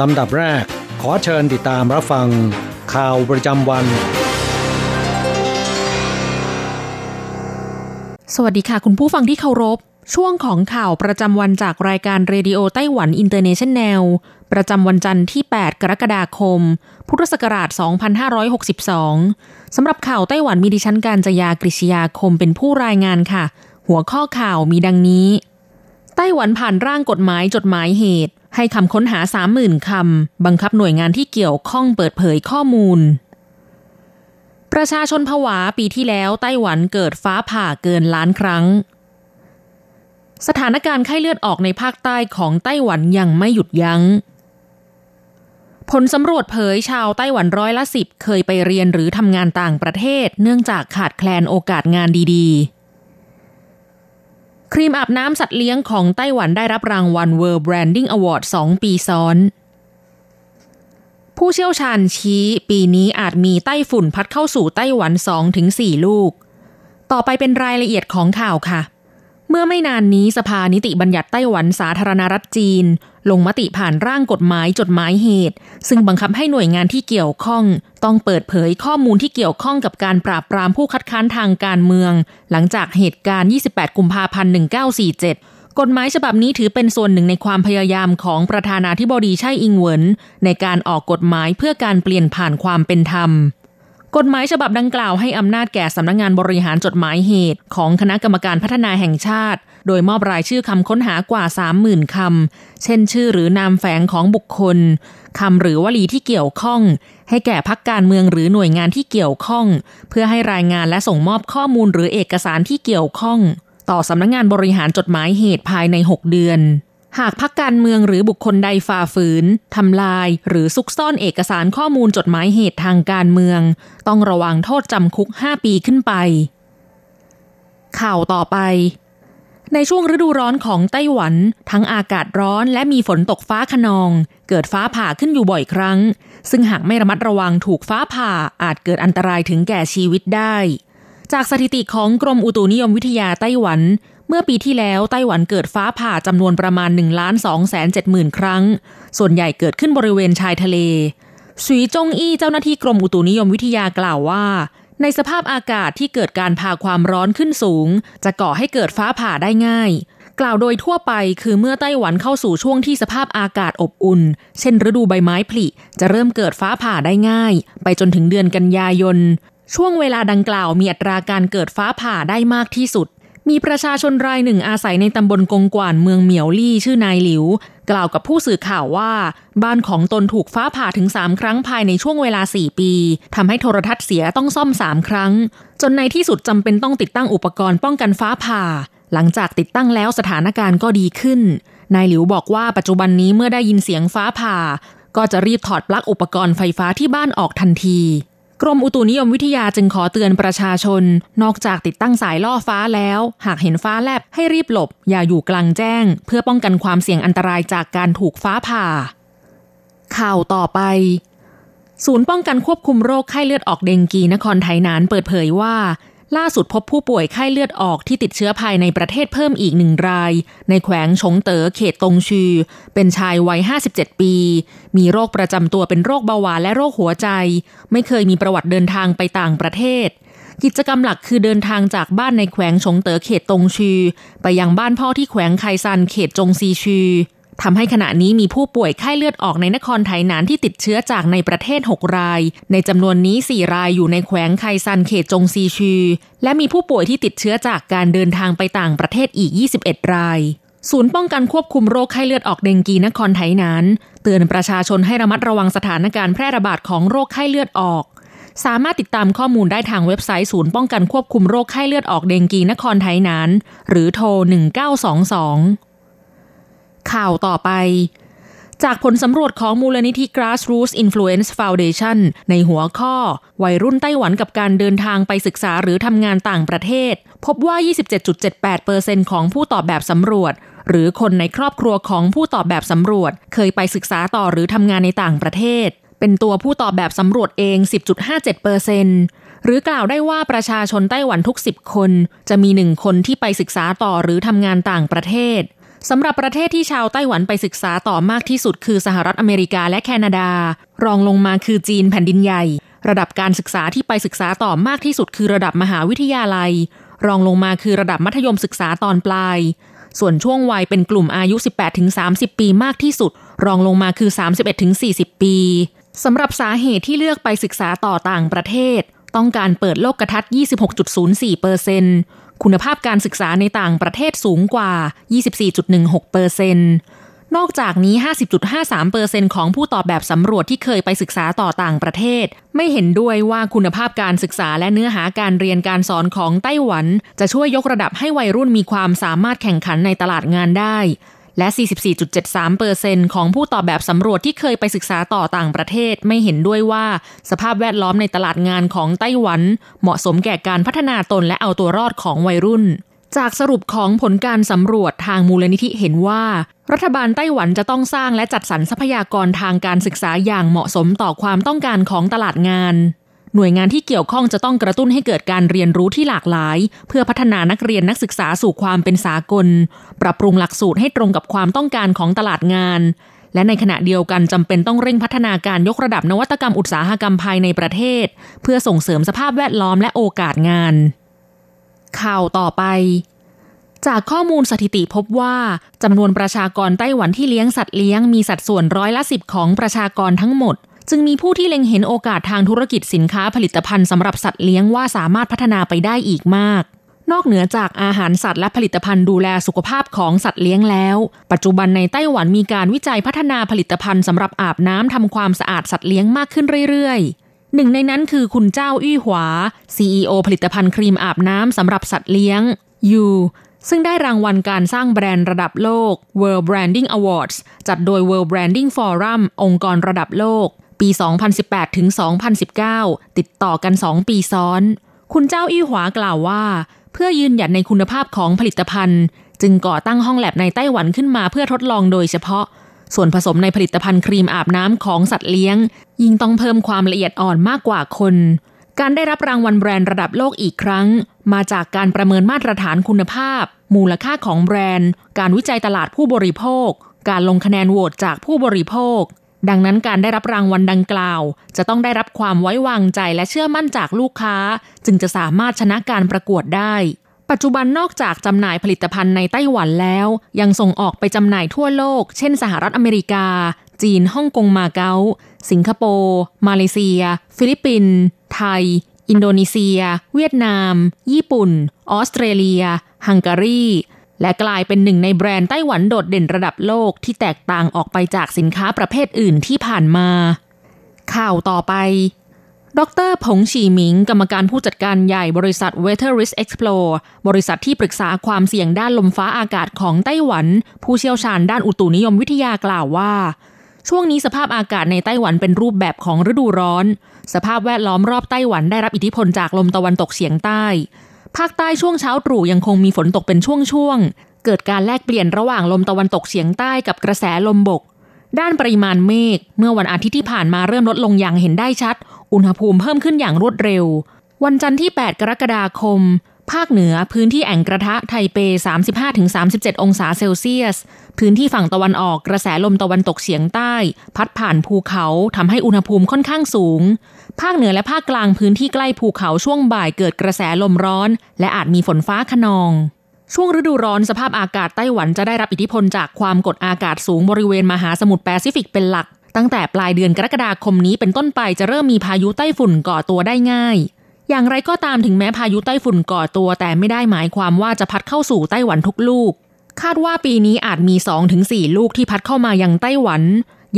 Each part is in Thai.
ลำดับแรก ขอเชิญติดตามรับฟัง ข่าวประจำวัน สวัสดีค่ะคุณผู้ฟังที่เคารพ ช่วงของข่าวประจำวันจากรายการ Radio Taiwan International ประจำวันจันทร์ที่ 8 กรกฎาคม พุทธศักราช 2562 สำหรับข่าวไต้หวันมีดิฉันการจยากริชยาคมเป็นผู้รายงานค่ะ หัวข้อข่าวมีดังนี้ ต้หวันผ่านร่างกฎหมายจดหมายเหตุ ให้คำค้นหา 30,000คำบังคับหน่วยงานที่เกี่ยวข้องเปิดเผยข้อมูล ประชาชนผวาปีที่แล้วไต้หวันเกิดฟ้าผ่าเกินล้านครั้ง สถานการณ์ไข้เลือดออกในภาคใต้ของไต้หวันยังไม่หยุดยัง้ง ผลสำรวจเผยชาวไต้หวันร้อยละสิบเคยไปเรียนหรือทำงานต่างประเทศ เนื่องจากขาดแคลนโอกาสงานดีๆ ครีมอาบน้ำสัตว์เลี้ยงของไต้หวันได้รับรางวัล World Branding Award 2 ปีซ้อน ผู้เชี่ยวชาญชี้ปีนี้อาจมีไต้ฝุ่นพัดเข้าสู่ไต้หวัน 2-4 ลูก ต่อไปเป็นรายละเอียดของข่าวค่ะ เมื่อไม่นานนี้สภานิติบัญญัติไต้หวันสาธารณรัฐจีน ลงมติผ่านร่างกฎหมายจดหมายเหตุ ซึ่งบังคับให้หน่วยงานที่เกี่ยวข้อง ต้องเปิดเผยข้อมูลที่เกี่ยวข้องกับการปราบปรามผู้คัดค้านทางการเมือง หลังจากเหตุการณ์ 28 กุมภาพันธ์ 1947 กฎหมายฉบับนี้ถือเป็นส่วนหนึ่งในความพยายามของประธานาธิบดีไช่อิงเหวินในการออกกฎหมายเพื่อการเปลี่ยนผ่านความเป็นธรรมกฎหมายฉบับดังกล่าวให้อำนาจแก่สำนักงงานบริหารจดหมายเหตุ ของคณะกรรมการพัฒนาแห่งชาติ โดยมอบรายชื่อคำค้นหากว่า 30,000 คำ เช่นชื่อหรือนามแฝงของบุคคลคำหรือวลีที่เกี่ยวข้อง ให้แก่พักการเมืองหรือหน่วยงานที่เกี่ยวข้อง เพื่อให้รายงานและส่งมอบข้อมูลหรือเอกสารที่เกี่ยวข้อง ต่อสำนักงงานบริหารจดหมายเหตุภายใน 6 เดือนหากพักการเมืองหรือบุคคลใดฝ่าฝืน ทำลาย หรือซุกซ่อนเอกสารข้อมูลจดหมายเหตุทางการเมือง ต้องระวังโทษจำคุก 5 ปีขึ้นไป ข่าวต่อไป ในช่วงฤดูร้อนของไต้หวัน ทั้งอากาศร้อนและมีฝนตกฟ้าขนอง เกิดฟ้าผ่าขึ้นอยู่บ่อยครั้ง ซึ่งหากไม่ระมัดระวังถูกฟ้าผ่าอาจเกิดอันตรายถึงแก่ชีวิตได้ จากสถิติของกรมอุตุนิยมวิทยาไต้หวัน เมื่อปีที่แล้วไต้หวันเกิดฟ้าผ่าจำนวนประมาณ1ล้าน2แสน7หมื่นครั้ง ส่วนใหญ่เกิดขึ้นบริเวณชายทะเลสุยจงอี้เจ้าหน้าที่กรมอุตุนิยมวิทยากล่าวว่า ในสภาพอากาศที่เกิดการพาความร้อนขึ้นสูง จะก่อให้เกิดฟ้าผ่าได้ง่าย กล่าวโดยทั่วไปคือเมื่อไต้หวันเข้าสู่ช่วงที่สภาพอากาศอบอุ่น เช่น ฤดูใบไม้ผลิ จะเริ่มเกิดฟ้าผ่าได้ง่าย ไปจนถึงเดือนกันยายน ช่วงเวลาดังกล่าวมีอัตราการเกิดฟ้าผ่าได้มากที่สุด มีประชาชนรายหนึ่งอาศัยในตำบลกงกวานเมืองเหมียวลี่ชื่อนายหลิว กล่าวกับผู้สื่อข่าวว่า บ้านของตนถูกฟ้าผ่าถึง 3 ครั้งภายในช่วงเวลา 4 ปีทำให้โทรทัศน์เสียต้องซ่อม 3 ครั้ง จนในที่สุดจำเป็นต้องติดตั้งอุปกรณ์ป้องกันฟ้าผ่า หลังจากติดตั้งแล้วสถานการณ์ก็ดีขึ้น นายหลิวบอกว่าปัจจุบันนี้เมื่อได้ยินเสียงฟ้าผ่า ก็จะรีบถอดปลั๊กอุปกรณ์ไฟฟ้าที่บ้านออกทันที กรมอุตุนิยมวิทยาจึงขอเตือนประชาชน นอกจากติดตั้งสายล่อฟ้าแล้ว หากเห็นฟ้าแลบให้รีบหลบ อย่าอยู่กลางแจ้ง เพื่อป้องกันความเสี่ยงอันตรายจากการถูกฟ้าผ่า ข่าวต่อไป ศูนย์ป้องกันควบคุมโรคไข้เลือดออกเดงกีนครไทยนานเปิดเผยว่า ล่าสุดพบผู้ป่วยไข้เลือดออกที่ติดเชื้อภายในประเทศเพิ่มอีกหนึ่งราย ในแขวงชงเต๋อเขตตงชือเป็นชายวัย 57 ปี มีโรคประจำตัวเป็นโรคเบาหวานและโรคหัวใจ ไม่เคยมีประวัติเดินทางไปต่างประเทศ กิจกรรมหลักคือเดินทางจากบ้านในแขวงชงเต๋อเขตตงชือไปยังบ้านพ่อที่แขวงไคซันเขตจงซีชือ ทำให้ขณะนี้มีผู้ป่วยไข้เลือดออกในนครไทยนานที่ติดเชื้อจากในประเทศ 6 ราย ในจำนวนนี้ 4 รายอยู่ในแขวงไคซันเขตจงซีชือและมีผู้ป่วยที่ติดเชื้อจากการเดินทางไปต่างประเทศอีก 21 รายศูนย์ป้องกันควบคุมโรคไข้เลือดออกเดงกีนครไทยนานเตือนประชาชนให้ระมัดระวังสถานการณ์แพร่ระบาดของโรคไข้เลือดออก สามารถติดตามข้อมูลได้ทางเว็บไซต์ศูนย์ป้องกันควบคุมโรคไข้เลือดออกเดงกีนครไทยนานหรือโทร 1922 ข่าวต่อไปจากผลสำรวจของมูลนิธิ Grassroots Influence Foundation ในหัวข้อ วัยรุ่นไต้หวันกับการเดินทางไปศึกษาหรือทำงานต่างประเทศ พบว่า 27.78%ของผู้ตอบแบบสำรวจ หรือคนในครอบครัวของผู้ตอบแบบสำรวจ เคยไปศึกษาต่อหรือทำงานในต่างประเทศ เป็นตัวผู้ตอบแบบสำรวจเอง 10.57%หรือกล่าวได้ว่าประชาชนไต้หวันทุก 10 คน จะมีหนึ่งคนที่ไปศึกษาต่อหรือทำงานต่างประเทศ สำหรับประเทศที่ชาวไต้หวันไปศึกษาต่อมากที่สุดคือสหรัฐอเมริกาและแคนาดา รองลงมาคือจีนแผ่นดินใหญ่ ระดับการศึกษาที่ไปศึกษาต่อมากที่สุดคือระดับมหาวิทยาลัย รองลงมาคือระดับมัธยมศึกษาตอนปลาย ส่วนช่วงวัยเป็นกลุ่มอายุ 18-30 ปีมากที่สุด รองลงมาคือ 31-40 ปีสำหรับสาเหตุที่เลือกไปศึกษาต่อต่างประเทศ ต้องการเปิดโลกทัศน์ 26.04เปอร์เซ็นต์ คุณภาพการศึกษาในต่างประเทศสูงกว่า 24.16เปอร์เซ็นต์นอกจากนี้ 50.53เปอร์เซ็นต์ของผู้ตอบแบบสำรวจที่เคยไปศึกษาต่อต่างประเทศ ไม่เห็นด้วยว่าคุณภาพการศึกษาและเนื้อหาการเรียนการสอนของไต้หวัน จะช่วยยกระดับให้วัยรุ่นมีความสามารถแข่งขันในตลาดงานได้ และ 44.73เปอร์เซ็นต์ของผู้ตอบแบบสำรวจที่เคยไปศึกษาต่อต่างประเทศไม่เห็นด้วยว่า สภาพแวดล้อมในตลาดงานของไต้หวัน เหมาะสมแก่การพัฒนาตนและเอาตัวรอดของวัยรุ่น จากสรุปของผลการสำรวจทางมูลนิธิเห็นว่า รัฐบาลไต้หวันจะต้องสร้างและจัดสรรทรัพยากรทางการศึกษาอย่างเหมาะสมต่อความต้องการของตลาดงาน หน่วยงานที่เกี่ยวข้องจะต้องกระตุ้นให้เกิดการเรียนรู้ที่หลากหลาย เพื่อพัฒนานักเรียนนักศึกษาสู่ความเป็นสากล ปรับปรุงหลักสูตรให้ตรงกับความต้องการของตลาดงาน และในขณะเดียวกันจำเป็นต้องเร่งพัฒนาการยกระดับนวัตกรรมอุตสาหกรรมภายในประเทศ เพื่อส่งเสริมสภาพแวดล้อมและโอกาสงาน ข่าวต่อไปจากข้อมูลสถิติพบว่าจำนวนประชากรไต้หวันที่เลี้ยงสัตว์เลี้ยงมีสัดส่วนร้อยละสิบของประชากรทั้งหมด จึงมีผู้ที่เล็งเห็นโอกาสทางธุรกิจสินค้าผลิตภัณฑ์สำหรับสัตว์เลี้ยงว่าสามารถพัฒนาไปได้อีกมาก นอกเหนือจากอาหารสัตว์และผลิตภัณฑ์ดูแลสุขภาพของสัตว์เลี้ยงแล้ว ปัจจุบันในไต้หวันมีการวิจัยพัฒนาผลิตภัณฑ์สำหรับอาบน้ำทำความสะอาดสัตว์เลี้ยงมากขึ้นเรื่อยๆ หนึ่งในนั้นคือคุณเจ้าอี้หวา CEO ผลิตภัณฑ์ครีมอาบน้ำสำหรับสัตว์เลี้ยงยูซึ่งได้รางวัลการสร้างแบรนด์ระดับโลก World Branding Awards จัดโดย World Branding Forum องค์กรระดับโลก ปี 2018 ถึง 2019 ติดต่อกัน 2 ปีซ้อน คุณเจ้าอี้หวากล่าวว่า เพื่อยืนหยัดในคุณภาพของผลิตภัณฑ์ จึงก่อตั้งห้องแลบในไต้หวันขึ้นมาเพื่อทดลองโดยเฉพาะ ส่วนผสมในผลิตภัณฑ์ครีมอาบน้ำของสัตว์เลี้ยง ยิ่งต้องเพิ่มความละเอียดอ่อนมากกว่าคน การได้รับรางวัลแบรนด์ระดับโลกอีกครั้ง มาจากการประเมินมาตรฐานคุณภาพ มูลค่าของแบรนด์ การวิจัยตลาดผู้บริโภค การลงคะแนนโหวตจากผู้บริโภค ดังนั้นการได้รับรางวัลดังกล่าว จะต้องได้รับความไว้วางใจและเชื่อมั่นจากลูกค้า จึงจะสามารถชนะการประกวดได้ ปัจจุบันนอกจากจำหน่ายผลิตภัณฑ์ในไต้หวันแล้ว ยังส่งออกไปจำหน่ายทั่วโลก เช่น สหรัฐอเมริกา จีนฮ่องกงมาเก๊าสิงคโปร์มาเลเซีย ฟิลิปปินส์ไทย อินโดนีเซีย เวียดนาม ญี่ปุ่น ออสเตรเลีย ฮังการี และกลายเป็นหนึ่งในแบรนด์ไต้หวันโดดเด่นระดับโลกที่แตกต่างออกไปจากสินค้าประเภทอื่นที่ผ่านมา ข่าวต่อไป ดรผงฉีหมิง กรรมการผู้จัดการใหญ่บริษัท Weather Risk Explore บริษัทที่ปรึกษาความเสี่ยงด้านลมฟ้าอากาศของไต้หวัน ผู้เชี่ยวชาญด้านอุตุนิยมวิทยากล่าวว่า ช่วงนี้สภาพอากาศในไต้หวันเป็นรูปแบบของฤดูร้อน สภาพแวดล้อมรอบไต้หวันได้รับอิทธิพลจากลมตะวันตกเฉียงใต้ ภาคใต้ช่วงเช้าตรู่ยังคงมีฝนตกเป็นช่วงๆ เกิดการแลกเปลี่ยนระหว่างลมตะวันตกเฉียงใต้กับกระแสลมบก ด้านปริมาณเมฆเมื่อวันอาทิตย์ที่ผ่านมาเริ่มลดลงอย่างเห็นได้ชัด อุณหภูมิเพิ่มขึ้นอย่างรวดเร็ว วันจันทร์ที่ 8 กรกฎาคม ภาคเหนือพื้นที่แอ่งกระทะไทเป 35-37 องศาเซลเซียส พื้นที่ฝั่งตะวันออกกระแสลมตะวันตกเฉียงใต้ พัดผ่านภูเขาทำให้อุณหภูมิค่อนข้างสูง ภาคเหนือและภาคกลางพื้นที่ใกล้ภูเขาช่วงบ่ายเกิดกระแสลมร้อน และอาจมีฝนฟ้าขนอง ช่วงฤดูร้อนสภาพอากาศไต้หวันจะได้รับอิทธิพลจากความกดอากาศสูงบริเวณมหาสมุทรแปซิฟิกเป็นหลัก ตั้งแต่ปลายเดือนกรกฎาคมนี้เป็นต้นไปจะเริ่มมีพายุไต้ฝุ่นก่อตัวได้ง่าย อย่างไรก็ตามถึงแม้พายุไต้ฝุ่นก่อตัว แต่ไม่ได้หมายความว่าจะพัดเข้าสู่ไต้หวันทุกลูก คาดว่าปีนี้อาจมี 2-4 ลูกที่พัดเข้ามายังไต้หวัน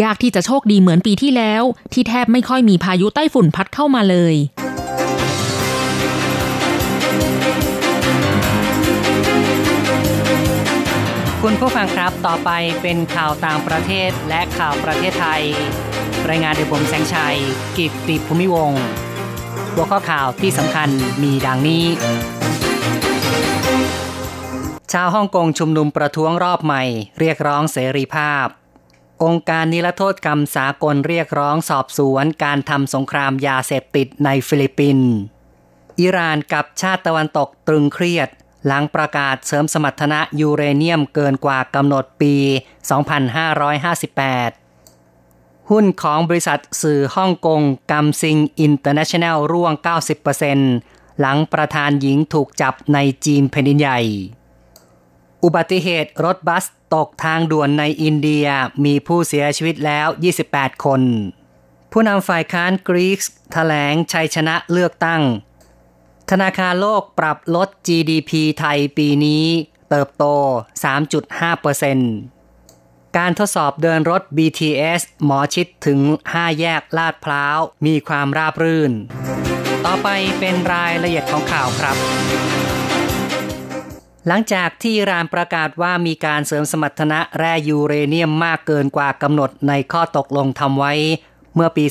ยากที่จะโชคดีเหมือนปีที่แล้ว ที่แทบไม่ค่อยมีพายุไต้ฝุ่นพัดเข้ามาเลยคุณผู้ฟังครับ ต่อไปเป็นข่าวต่างประเทศและข่าวประเทศไทย รายงานโดยผมแสงชัย กิตติภูมิวงศ์ หัวข้อข่าวที่สำคัญมีดังนี้ ชาวฮ่องกงชุมนุมประท้วงรอบใหม่ เรียกร้องเสรีภาพ องค์การนิรโทษกรรมสากลเรียกร้องสอบสวนการทำสงครามยาเสพติดในฟิลิปปินส์อิหร่านกับชาติตะวันตกตึงเครียด หลังประกาศเสริมสมรรถนะยูเรเนียมเกินกว่ากำหนดปี 2558 หุ้นของบริษัทสื่อฮ่องกงกัมซิง International ร่วง 90%หลังประธานหญิงถูกจับในจีนแผ่นดินใหญ่ อุบัติเหตุรถบัสตกทางด่วนในอินเดียมีผู้เสียชีวิตแล้ว 28 คน ผู้นำฝ่ายค้านกรีกแถลงชัยชนะเลือกตั้ง ธนาคารโลกปรับลด GDP ไทยปีนี้เติบโต 3.5% การทดสอบเดินรถ BTS หมอชิดถึง 5 แยกลาดพร้าว มีความราบรื่น ต่อไปเป็นรายละเอียดของข่าวครับ หลังจากที่อิรานประกาศว่ามีการเสริมสมรรถนะแร่ยูเรเนียมมากเกินกว่ากำหนดในข้อตกลงทำไว้ เมื่อปี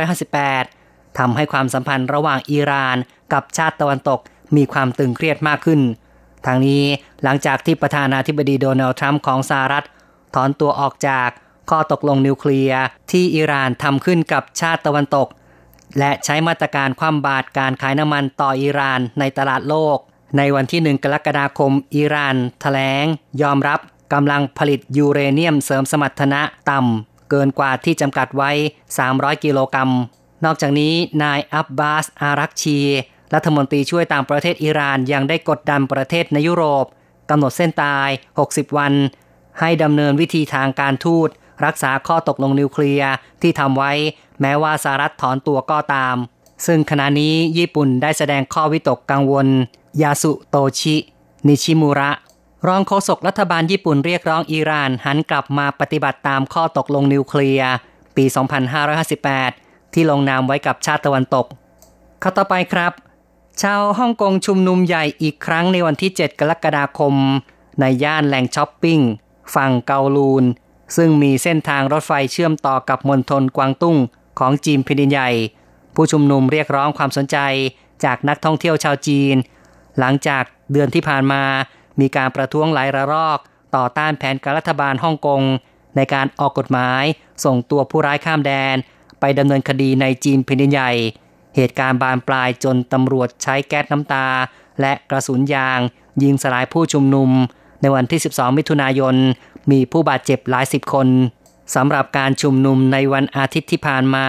2558 ทำให้ความสัมพันธ์ระหว่างอิหร่านกับชาติตะวันตกมีความตึงเครียดมากขึ้น ทางนี้หลังจากที่ประธานาธิบดีโดนัลด์ทรัมป์ของสหรัฐ ถอนตัวออกจากข้อตกลงนิวเคลียร์ที่อิหร่านทำขึ้นกับชาติตะวันตก และใช้มาตรการคว่ำบาตรการขายน้ำมันต่ออิหร่านในตลาดโลก ในวันที่หนึ่งกรกฎาคมอิหร่านแถลง ยอมรับกำลังผลิตยูเรเนียมเสริมสมรรถนะต่ำเกินกว่าที่จำกัดไว้ 300 กิโลกรัม นอกจากนี้นายอับบาส อารักชี รัฐมนตรีช่วยต่างประเทศอิหร่านยังได้กดดันประเทศในยุโรปกำหนดเส้นตาย 60 วัน ให้ดำเนินวิธีทางการทูต รักษาข้อตกลงนิวเคลียร์ที่ทำไว้ แม้ว่าสหรัฐถอนตัวก็ตาม ซึ่งขณะนี้ญี่ปุ่นได้แสดงข้อวิตกกังวล ยาสุโตชิ นิชิมุระ รองโฆษกรัฐบาลญี่ปุ่นเรียกร้องอิหร่านหันกลับมาปฏิบัติตามข้อตกลงนิวเคลียร์ปี 2558 ที่ลงนามไว้กับชาติตะวันตกข้อต่อไปครับ ชาวฮ่องกงชุมนุมใหญ่อีกครั้งในวันที่ 7 กรกฎาคม ในย่านแหล่งช้อปปิ้ง ฝั่งเกาลูน ซึ่งมีเส้นทางรถไฟเชื่อมต่อกับมณฑลกวางตุ้งของจีนแผ่นดินใหญ่ ผู้ชุมนุมเรียกร้องความสนใจจากนักท่องเที่ยวชาวจีน หลังจากเดือนที่ผ่านมามีการประท้วงหลายระลอก ต่อต้านแผนการรัฐบาลฮ่องกง ในการออกกฎหมาย ส่งตัวผู้ร้ายข้ามแดน ไปดำเนินคดีในจีนแผ่นดินใหญ่ เหตุการณ์บานปลายจนตำรวจใช้แก๊สน้ำตา และกระสุนยาง ยิงสลายผู้ชุมนุม ในวันที่ 12 มิถุนายน มีผู้บาดเจ็บหลายสิบคนสำหรับการชุมนุมในวันอาทิตย์ที่ผ่านมา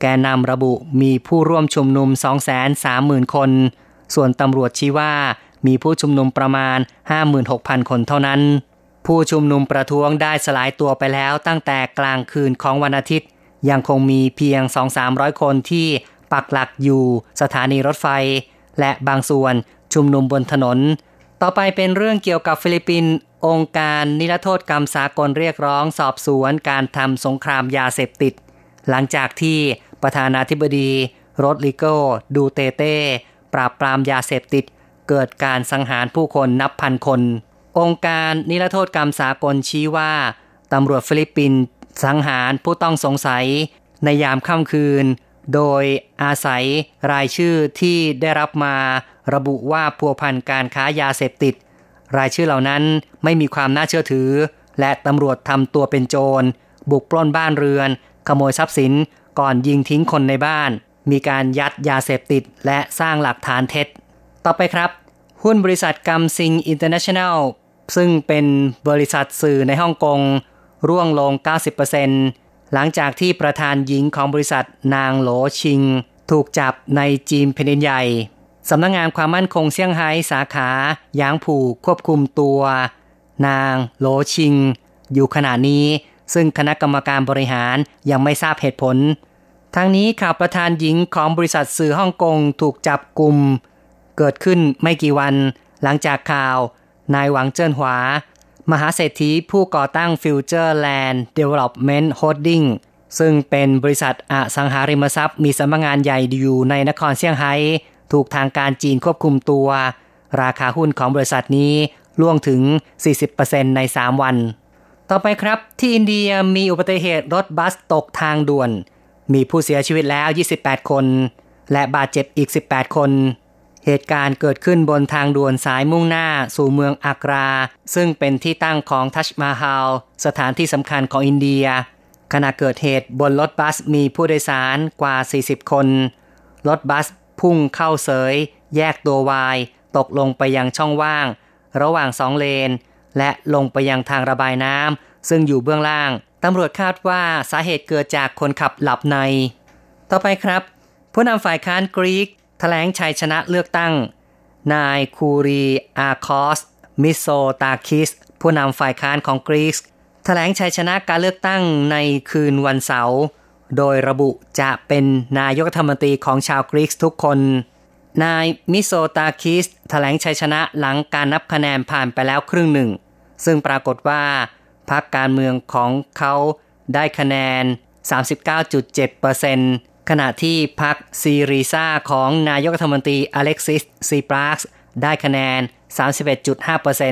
แกนนำระบุมีผู้ร่วมชุมนุม 230,000 คน ส่วนตำรวจชี้ว่ามีผู้ชุมนุมประมาณ 56,000 คนเท่านั้น ผู้ชุมนุมประท้วงได้สลายตัวไปแล้วตั้งแต่กลางคืนของวันอาทิตย์ ยังคงมีเพียง 2-300 คนที่ปักหลักอยู่สถานีรถไฟ และบางส่วนชุมนุมบนถนน ต่อไปเป็นเรื่องเกี่ยวกับฟิลิปปินส์องค์การนิรโทษกรรมสากลเรียกร้อง สอบสวนการทำสงครามยาเสพติด หลังจากที่ประธานาธิบดีโรดริโก ดูเตร์เต ปราบปรามยาเสพติด เกิดการสังหารผู้คนนับพันคน องค์การนิรโทษกรรมสากลชี้ว่าตำรวจฟิลิปปินส์สังหารผู้ต้องสงสัย ในยามค่ำคืน โดยอาศัยรายชื่อที่ได้รับมาระบุว่าพัวพันการค้ายาเสพติด รายชื่อเหล่านั้นไม่มีความน่าเชื่อถือ และตำรวจทำตัวเป็นโจร บุกปล้นบ้านเรือน ขโมยทรัพย์สินก่อนยิงทิ้งคนในบ้าน มีการยัดยาเสพติดและสร้างหลักฐานเท็จ ต่อไปครับ หุ้นบริษัทกัมซิง International ซึ่งเป็นบริษัทสื่อในฮ่องกงร่วงลง 90% หลังจากที่ประธานหญิงของบริษัทนางโหลชิง ถูกจับในจีนแผ่นดินใหญ่สำนักงงานความมั่นคงเซี่ยงไฮ้สาขายางผูควบคุมตัว นางโหลชิง อยู่ขณะนี้ ซึ่งคณะกรรมการบริหารยังไม่ทราบเหตุผลทั้งนี้ข่าวประธานหญิงของบริษัทสื่อฮ่องกงถูกจับกลุ่ม เกิดขึ้นไม่กี่วัน หลังจากข่าวนายหวังเจิ้นหวา มหาเศรษฐีผู้ก่อตั้ง Future Land Development Holding ซึ่งเป็นบริษัทอสังหาริมทรัพย์มีสำนักงานใหญ่อยู่ในนครเซี่ยงไฮ้ถูกทางการจีนควบคุมตัว ราคาหุ้นของบริษัทนี้ล่วงถึง 40%ใน 3 วัน ต่อไปครับที่อินเดียมีอุบัติเหตุรถบัสตกทางด่วน มีผู้เสียชีวิตแล้ว 28 คน และบาดเจ็บอีก 18 คน เหตุการณ์เกิดขึ้นบนทางด่วนสายมุ่งหน้าสู่เมืองอากรา ซึ่งเป็นที่ตั้งของทัชมาฮาลสถานที่สำคัญของอินเดีย ขณะเกิดเหตุบนรถบัสมีผู้โดยสารกว่า 40 คน รถบัสพุ่งเข้าเสย แยกตัววาย ตกลงไปยังช่องว่าง ระหว่างสองเลน และลงไปยังทางระบายน้ำซึ่งอยู่เบื้องล่างตำรวจคาดว่าสาเหตุเกิดจากคนขับหลับใน ต่อไปครับ ผู้นำฝ่ายค้านกรีก แถลงชัยชนะเลือกตั้ง นายคูรีอาคอส มิโซตาคิส ผู้นำฝ่ายค้านของกรีกแถลงชัยชนะการเลือกตั้งในคืนวันเสาร์โดยระบุจะเป็นนายกรัฐมนตรีของชาวกรีกทุกคน นายมิโซตาคิสแถลงชัยชนะหลังการนับคะแนนผ่านไปแล้วครึ่งหนึ่ง ซึ่งปรากฏว่าพรรคการเมืองของเขาได้คะแนน 39.7% ขณะที่พรรคซีรีซาของนายกรัฐมนตรีอเล็กซิสซีปราสได้คะแนน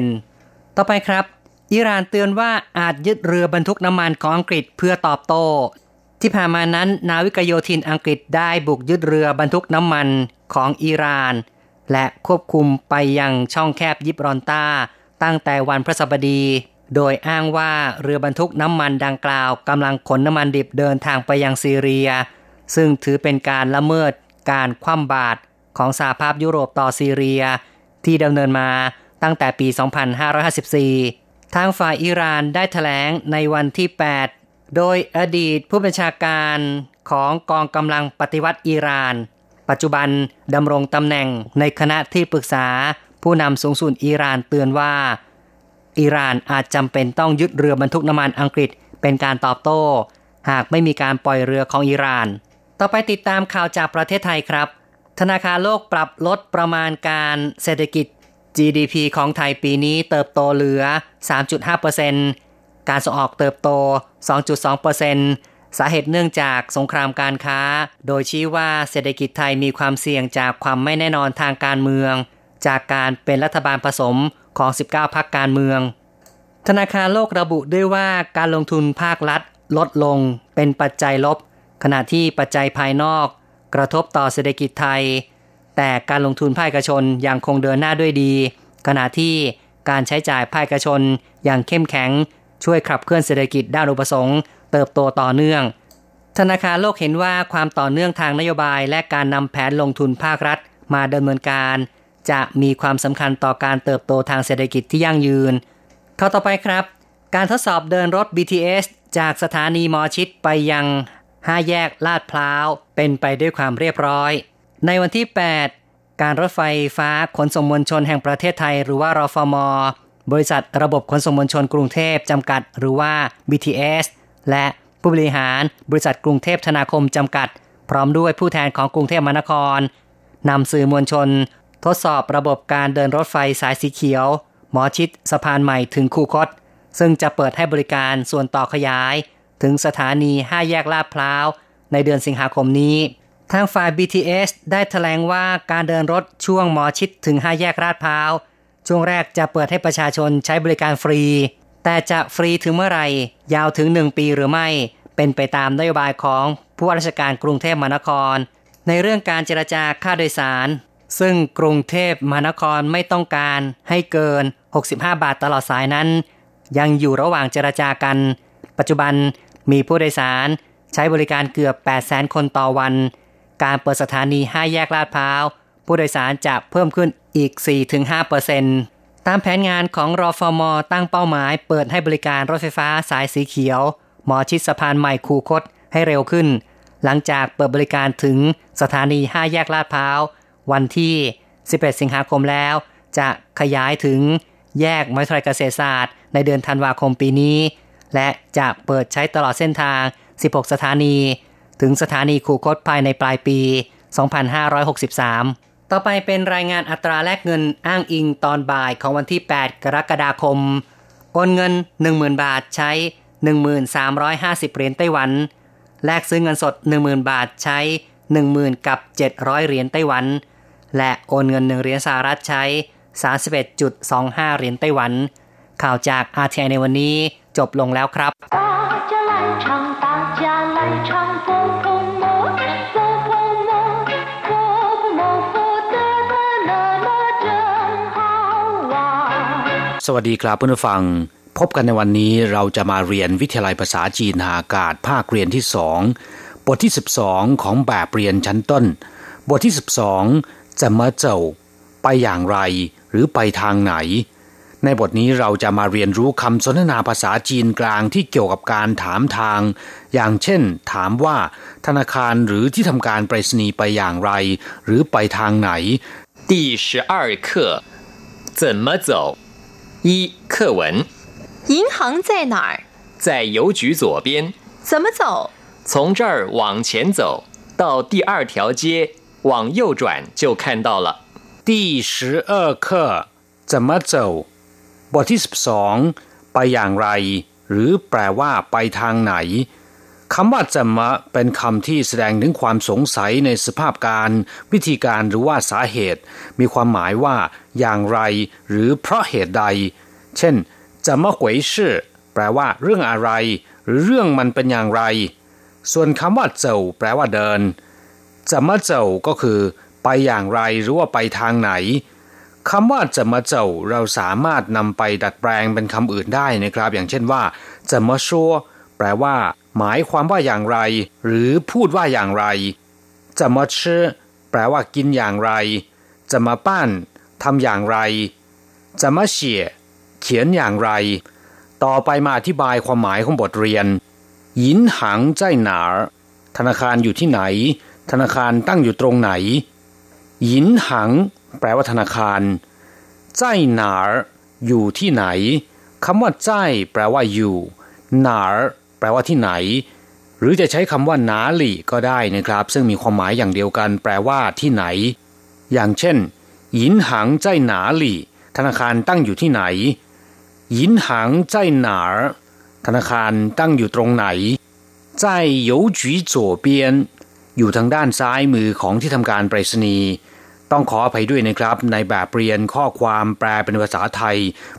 31.5%ต่อไปครับ อิหร่านเตือนว่าอาจยึดเรือบรรทุกน้ำมันของอังกฤษเพื่อตอบโต้ ที่ผ่านมานั้น นาวิกโยธินอังกฤษได้บุกยึดเรือบรรทุกน้ำมันของอิหร่าน และควบคุมไปยังช่องแคบยิบรอลตาร์ตั้งแต่วันพฤหัสบดี โดยอ้างว่าเรือบรรทุกน้ำมันดังกล่าวกำลังขนน้ำมันดิบเดินทางไปยังซีเรีย ซึ่งถือเป็นการละเมิดการคว่ำบาตรของสหภาพยุโรปต่อซีเรีย ที่ดำเนินมาตั้งแต่ปี 2554 ทางฝ่ายอิหร่านได้ถแถลงในวันที่ 8 โดยอดีตผู้บัญชาการของกองกำลังปฏิวัติอิหร่าน ปัจจุบันดำรงตำแหน่งในคณะที่ปรึกษาผู้นำสูงสุดอิหร่านเตือนว่า อิหร่านอาจจำเป็นต้องยึดเรือบรรทุกน้ำมันอังกฤษเป็นการตอบโต้ หากไม่มีการปล่อยเรือของอิหร่าน ต่อไปติดตามข่าวจากประเทศไทยครับ ธนาคารโลกปรับลดประมาณการเศรษฐกิจ GDP ของไทยปีนี้เติบโตเหลือ 3.5%การส่งออกเติบโต 2.2%สาเหตุเนื่องจากสงครามการค้า โดยชี้ว่าเศรษฐกิจไทยมีความเสี่ยงจากความไม่แน่นอนทางการเมือง จากการเป็นรัฐบาลผสมของ 19พักการเมือง ธนาคารโลกระบุด้วยว่าการลงทุนภาครัฐลดลงเป็นปัจจัยลบ ขณะที่ปัจจัยภายนอกกระทบต่อเศรษฐกิจไทย แต่การลงทุนภาคเอกชนยังคงเดินหน้าด้วยดี ขณะที่การใช้จ่ายภาคเอกชนอย่างเข้มแข็ง ช่วยขับเคลื่อนเศรษฐกิจด้านอุปสงค์เติบโตต่อเนื่อง ธนาคารโลกเห็นว่าความต่อเนื่องทางนโยบาย และการนำแผนลงทุนภาครัฐ มาดำเนินการ จะมีความสำคัญต่อการเติบโตทางเศรษฐกิจที่ยั่งยืน ข้อต่อไปครับ การทดสอบเดินรถ BTS จากสถานีมอชิดไปยัง ห้แยกลาดพร้าว เป็นไปด้วยความเรียบร้อย ในวันที่ 8 การรถไฟฟ้าขนส่งมวลชนแห่งประเทศไทย หรือว่ารฟม บริษัทระบบขนส่งมวลชนกรุงเทพจำกัด หรือว่า BTS และผู้บริหารบริษัทกรุงเทพธนาคมจำกัด พร้อมด้วยผู้แทนของกรุงเทพมหานครนำสื่อมวลชน ทดสอบระบบการเดินรถไฟสายสีเขียว หมอชิดสะพานใหม่ถึงคูคต ซึ่งจะเปิดให้บริการส่วนต่อขยาย ถึงสถานี 5 แยกลาดพร้าว ในเดือนสิงหาคมนี้ ทางฝ่าย BTS ได้ถแถลงว่าการเดินรถช่วงหมอชิดถึง 5 แยกลาดพร้าว ช่วงแรกจะเปิดให้ประชาชนใช้บริการฟรี แต่จะฟรีถึงเมื่อไหร่ ยาวถึง 1 ปีหรือไม่ เป็นไปตามนโยบายของผู้ว่าราชการกรุงเทพมหานคร ในเรื่องการเจรจาค่าโดยสาร ซึ่งกรุงเทพมหานครไม่ต้องการให้เกิน 65 บาทตลอดสายนั้น ยังอยู่ระหว่างเจรจากัน ปัจจุบัน มีผู้โดยสารใช้บริการเกือบ 8 0 0 0 0 คนต่อวัน การเปิดสถานี 5 แยกลาดพร้าว ผู้โดยสารจะเพิ่มขึ้นอีก 4-5%ตามแผนงานของรอฟมตั้งเป้าหมายเปิดให้บริการรถไฟฟ้าสายสีเขียว หมอชิดสะพานใหม่คูคตให้เร็วขึ้น หลังจากเปิดบริการถึงสถานี 5 แยกลาดพร้าว วันที่ 11 สิงหาคมแล้ว จะขยายถึงแยกมหาวิทยาลัยเกษตรศาสตร์ ในเดือนธันวาคมปีนี้ และจะเปิดใช้ตลอดเส้นทาง 16 สถานี ถึงสถานีคูคตภายในปลายปี 2563 ต่อไปเป็นรายงานอัตราแลกเงินอ้างอิงตอนบ่ายของวันที่ 8 กรกฎาคม โอนเงิน 10,000 บาทใช้ 1350 เหรียญไต้หวัน แลกซื้อเงินสด 10,000 บาทใช้ 10,000 กับ 700 เหรียญไต้หวัน และโอนเงิน 1 เหรียญสหรัฐใช้ 31.25 เหรียญไต้หวัน ข่าวจาก RTI ในวันนี้ จบลงแล้วครับสวัสดีครับเพื่อนผู้ฟัง พบกันในวันนี้เราจะมาเรียนวิทยาลัยภาษาจีนหาากาศภาคเรียนที่สองบทที่ 12 ของแบบเรียนชั้นต้น บทที่ 12จะมาเจ้าไปอย่างไร หรือไปทางไหน ในบทนี้เราจะมาเรียนรู้คำสนทนาภาษาจีนกลางที่เกี่ยวกับการถามทาง อย่างเช่น ถามว่า ธนาคารหรือที่ทำการไปรษณีย์ไปอย่างไร หรือไปทางไหน 第十二课怎么走？一课文银行在哪儿？在邮局左边，怎么走？从这儿往前走到第二条街，往右转就看到了。第十二课怎么走 บทที่ 12 ไปอย่างไร หรือแปลว่าไปทางไหนคำว่าจะมะเป็นคำที่แสดงถึงความสงสัยในสภาพการ วิธีการหรือว่าสาเหตุ มีความหมายว่า อย่างไร หรือเพราะเหตุใด เช่นจะมะหวยชื่อแปลว่า เรื่องอะไร หรือเรื่องมันเป็นอย่างไร ส่วนคำว่าเจ้าแปลว่าเดินจะมาเจ้าก็คือ ไปอย่างไรหรือว่าไปทางไหน คำว่าจะมาเจ้าเราสามารถนำไปดัดแปลงเป็นคำอื่นได้นะครับ อย่างเช่นว่าจะมาชัวแปลว่า หมายความว่าอย่างไร หรือพูดว่าอย่างไรจะมาชื่อแปลว่ากินอย่างไรจะมาปั้นทำอย่างไรจะมาเฉียเขียนอย่างไร ต่อไปมาอธิบายความหมายของบทเรียนยินหังใจหนาธนาคารอยู่ที่ไหน ธนาคารตั้งอยู่ตรงไหนยินหัง แปลว่าธนาคารใจหนาอยู่ที่ไหนคำว่าใจแปลว่าอยู่หนาแปลว่าที่ไหน หรือจะใช้คำว่านาหลีก็ได้นะครับ ซึ่งมีความหมายอย่างเดียวกัน แปลว่าที่ไหน อย่างเช่นหยินหังใจหนาหลีธนาคารตั้งอยู่ที่ไหนหยินหังใจหนาธนาคารตั้งอยู่ตรงไหนใจโยจีโจเปียอยู่ทางด้านซ้ายมือของที่ทำการไปรษณีย์ ต้องขออภัยด้วยนะครับ ในแบบเรียนข้อความแปลเป็นภาษาไทย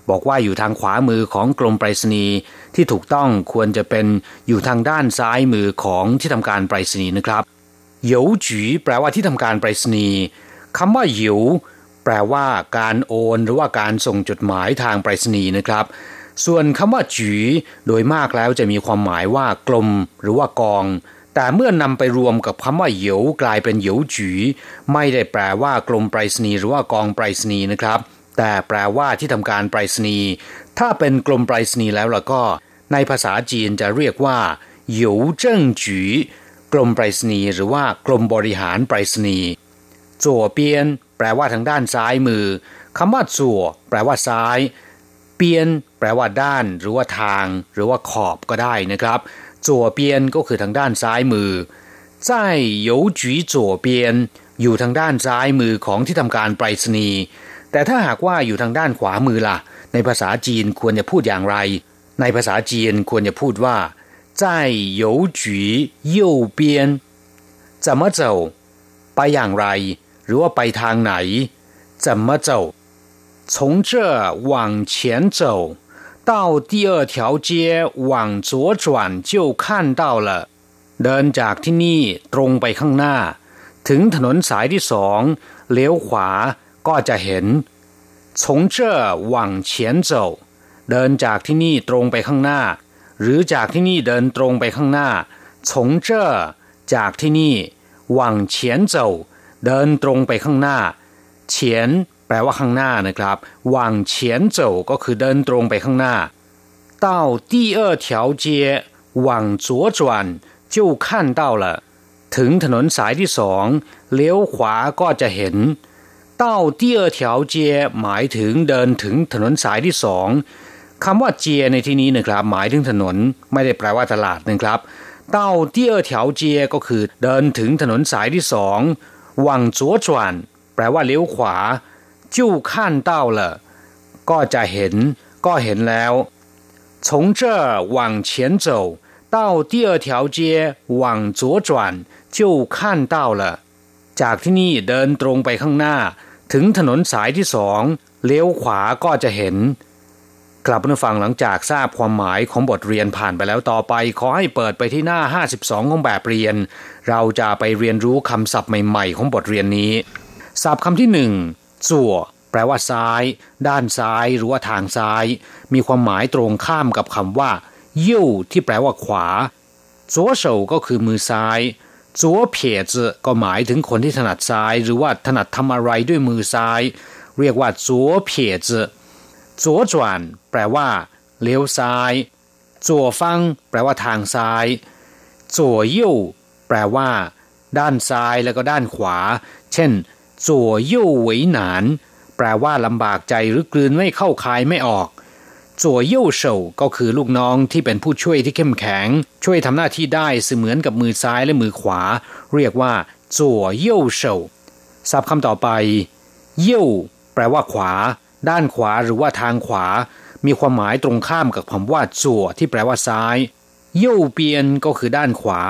บอกว่าอยู่ทางขวามือของกรมไปรษณีย์ที่ถูกต้องควรจะเป็นอยู่ทางด้านซ้ายมือของที่ทำการไปรษณีย์นะครับ邮局แปลว่าที่ทำการไปรษณีย์คำว่าหยูแปลว่าการโอนหรือว่าการส่งจดหมายทางไปรษณีย์นะครับ ส่วนคำว่าจีโดยมากแล้วจะมีความหมายว่ากลมหรือว่ากอง แต่เมื่อนำไปรวมกับคำว่าเหยวกลายเป็นเหยวจีไม่ได้แปลว่ากลมไปรษณีย์หรือว่ากองไปรษณีย์นะครับ แต่แปลว่าที่ทำการไปรษณีย์ถ้าเป็นกลมไปรษณีย์แล้วล่ะก็ ในภาษาจีนจะเรียกว่าเหยวเจิ้งจีกลมไปรษณีย์หรือว่ากลมบริหารไปรษณีย์จั่วเปียน แปลว่าทางด้านซ้ายมือคำว่าจั่วแปลว่าซ้าย เปียน แปลว่าด้าน หรือว่าทาง หรือว่าขอบก็ได้นะครับ จั่วเปียนก็คือทางด้านซ้ายมือ在邮局左边อยู่ทางด้านซ้ายมือของที่ทำการไปรษณีย์แต่ถ้าหากว่าอยู่ทางด้านขวามือล่ะ ในภาษาจีนควรจะพูดอย่างไร ในภาษาจีนควรจะพูดว่า在邮局右边怎么走ไปอย่างไร หรือว่าไปทางไหน怎么走从这往前走 到第二条街往左转就看到了เดินจากที่นี่ตรงไปข้างหน้า ถึงถนนสายที่สองเลี้ยวขวาก็จะเห็น从这往前走เดินจากที่นี่ตรงไปข้างหน้า หรือจากที่นี่เดินตรงไปข้างหน้า从这จากที่นี่往前走เดินตรงไปข้างหน้าเฉียน แปลว่าข้างหน้านะครับ往前走ก็คือเดินตรงไปข้างหน้า到第二条街往左转就看到了 ถึงถนนสายที่สองเลี้ยวขวาก็จะเห็น到第二条街หมายถึงเดินถึงถนนสายที่สองคำว่าเจียในที่นี้นะครับ หมายถึงถนนไม่ได้แปลว่าตลาดนะครับ到第二条街ก็คือเดินถึงถนนสายที่สอง往左转แปลว่าเลี้ยวขวา 就看到了ก็จะเห็น ก็เห็นแล้ว从这往前走到第二条街往左转就看到了จากที่นี่เดินตรงไปข้างหน้า ถึงถนนสายที่สองเลี้ยวขวาก็จะเห็น กลับมาฟังหลังจากทราบความหมายของบทเรียนผ่านไปแล้วต่อไป ขอให้เปิดไปที่หน้า 52 ของแบบเรียน เราจะไปเรียนรู้คำศัพท์ใหม่ๆ ของบทเรียนนี้ ศัพท์คำที่หนึ่ง จั่วแปลว่าซ้าย ด้านซ้าย หรือว่าทางซ้าย มีความหมายตรงข้ามกับคำว่ายิ่วที่แปลว่าขวาจัวเฉาก็คือมือซ้ายจัวเพียจก็หมายถึงคนที่ถนัดซ้าย หรือว่าถนัดทำอะไรด้วยมือซ้าย เรียกว่าจัวเพียจจัวจวนแปลว่าเลี้ยวซ้ายจัวฟังแปลว่าทางซ้ายจัวยิ่วแปลว่า ด้านซ้ายแล้วก็ด้านขวา เช่น จัวยิ่หวยหนาน แปลว่าลำบากใจหรือกลืนไม่เข้าคายไม่ออกจัวเย่เฉาก็คือลูกน้องที่เป็นผู้ช่วยที่เข้มแข็ง ช่วยทำหน้าที่ได้เสมือนกับมือซ้ายและมือขวา เรียกว่าจัวเย่เฉาศัพท์คำต่อไปเย่แปลว่าขวา ด้านขวาหรือว่าทางขวา มีความหมายตรงข้ามกับคำว่าจั่วที่แปลว่าซ้ายเย่เปียนก็คือด้านขวา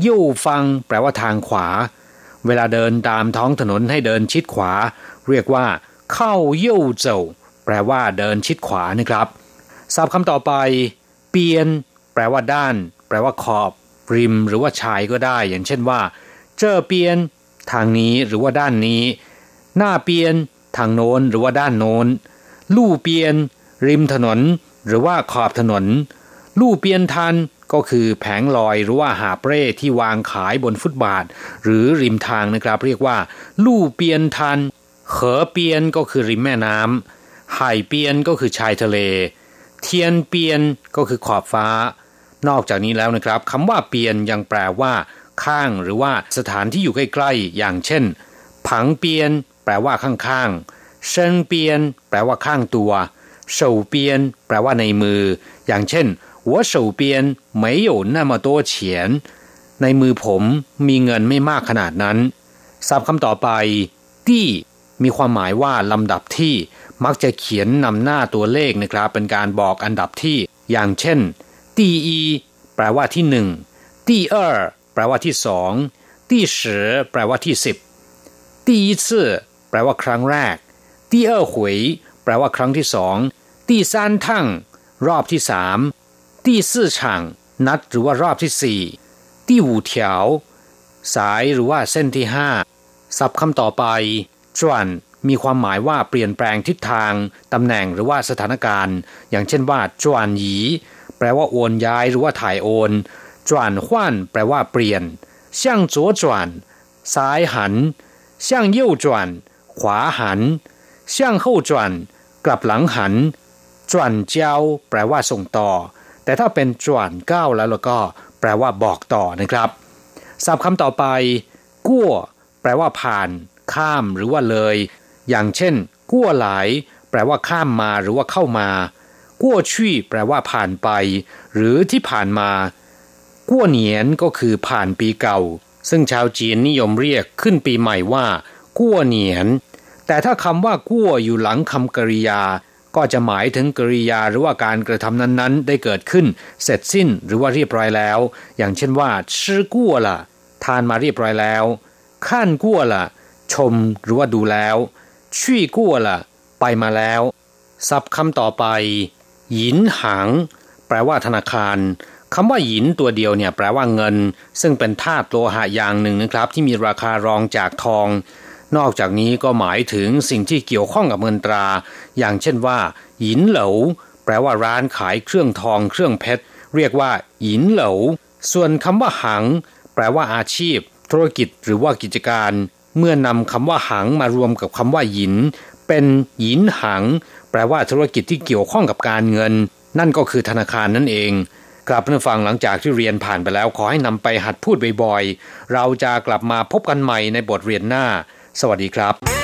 เย่ฟัง แปลว่าทางขวา เวลาเดินตามท้องถนนให้เดินชิดขวา เรียกว่า เข้าเย่เจ้าแปลว่าเดินชิดขวานะครับศัพท์คำต่อไป เปียน แปลว่าด้าน แปลว่าขอบ ริม หรือว่าชายก็ได้ อย่างเช่นว่า เจอเปียน ทางนี้หรือว่าด้านนี้ หน้าเปียน ทางโน้นหรือว่าด้านโน้น ลู่เปียน ริมถนน หรือว่าขอบถนน ลู่เปียนทัน ก็คือแผงลอยหรือว่าหาเปร่ที่วางขายบนฟุตบาท หรือริมทางนะครับ เรียกว่า ลู่เปียนทันเขอเปียนก็คือริมแม่น้ำไห่เปียนก็คือชายทะเล เทียนเปียนก็คือขอบฟ้า นอกจากนี้แล้วนะครับคำว่าเปียนยังแปลว่า ข้างหรือว่าสถานที่อยู่ใกล้ๆ อย่างเช่น ผังเปียน แปลว่าข้างๆเชิงเปียน แปลว่าข้างตัวเฉาเปียน แปลว่าในมือ อย่างเช่น 我手边没有那么多钱ในมือผมมีเงินไม่มากขนาดนั้นศัพท์คำต่อไปตี้มีความหมายว่าลำดับที่มักจะเขียนนำหน้าตัวเลขนะครับ เป็นการบอกอันดับที่ อย่างเช่นตีอีแปลว่าที่หนึ่งตีเออแปลว่าที่สองตีสิแปลว่าที่สิบตีซื่อแปลว่าครั้งแรกตีเออหวยแปลว่าครั้งที่สองตีซานทั่งรอบที่สาม ตีสี่ฉางนัดหรือว่ารอบที่สี่ตีหูเถวสายหรือว่าเส้นที่ห้าสับคำต่อไปจวนมีความหมายว่าเปลี่ยนแปลงทิศทาง ตำแหน่งหรือว่าสถานการณ์ อย่างเช่นว่าจวนหยีแปลว่าโอนย้ายหรือว่าถ่ายโอนจวนขว้านแปลว่าเปลี่ยน向左转ซ้ายหัน向右转ขวาหัน向后转กลับหลังหันจวนเจ้าแปลว่าส่งต่อ แต่ถ้าเป็นจวนเก้าแล้วแล้วก็แปลว่าบอกต่อนะครับศัพท์คำต่อไปกั้วแปลว่าผ่าน ข้ามหรือว่าเลย อย่างเช่นกั้วหลาย แปลว่าข้ามมาหรือว่าเข้ามากั้วชี่แปลว่าผ่านไป หรือที่ผ่านมากั้วเหนียนก็คือผ่านปีเก่า ซึ่งชาวจีนนิยมเรียกขึ้นปีใหม่ว่ากั้วเหนียน แต่ถ้าคำว่ากั้วอยู่หลังคำกริยา ก็จะหมายถึงกริยาหรือว่าการกระทำนั้นๆ ได้เกิดขึ้น เสร็จสิ้นหรือว่าเรียบร้อยแล้ว อย่างเช่นว่าชื่อกั้วละทานมาเรียบร้อยแล้วขั้นกั้วละชมหรือว่าดูแล้วชี่กั้วละไปมาแล้วศัพท์คำต่อไปหยินหังแปลว่าธนาคารคำว่าหยินตัวเดียวเนี่ยแปลว่าเงิน ซึ่งเป็นธาตุโลหะอย่างหนึ่งนะครับ ที่มีราคารองจากทอง นอกจากนี้ก็หมายถึงสิ่งที่เกี่ยวข้องกับเงินตรา อย่างเช่นว่าหยินเหลาแปลว่าร้านขายเครื่องทองเครื่องเพชร เรียกว่าหยินเหลาส่วนคำว่าหัง แปลว่าอาชีพ ธุรกิจหรือว่ากิจการ เมื่อนำคำว่าหังมารวมกับคำว่าหยิน เป็นหยินหัง แปลว่าธุรกิจที่เกี่ยวข้องกับการเงิน นั่นก็คือธนาคารนั่นเองกลับมาฟังหลังจากที่เรียนผ่านไปแล้วขอให้นำไปหัดพูดบ่อยๆ เราจะกลับมาพบกันใหม่ในบทเรียนหน้า สวัสดีครับ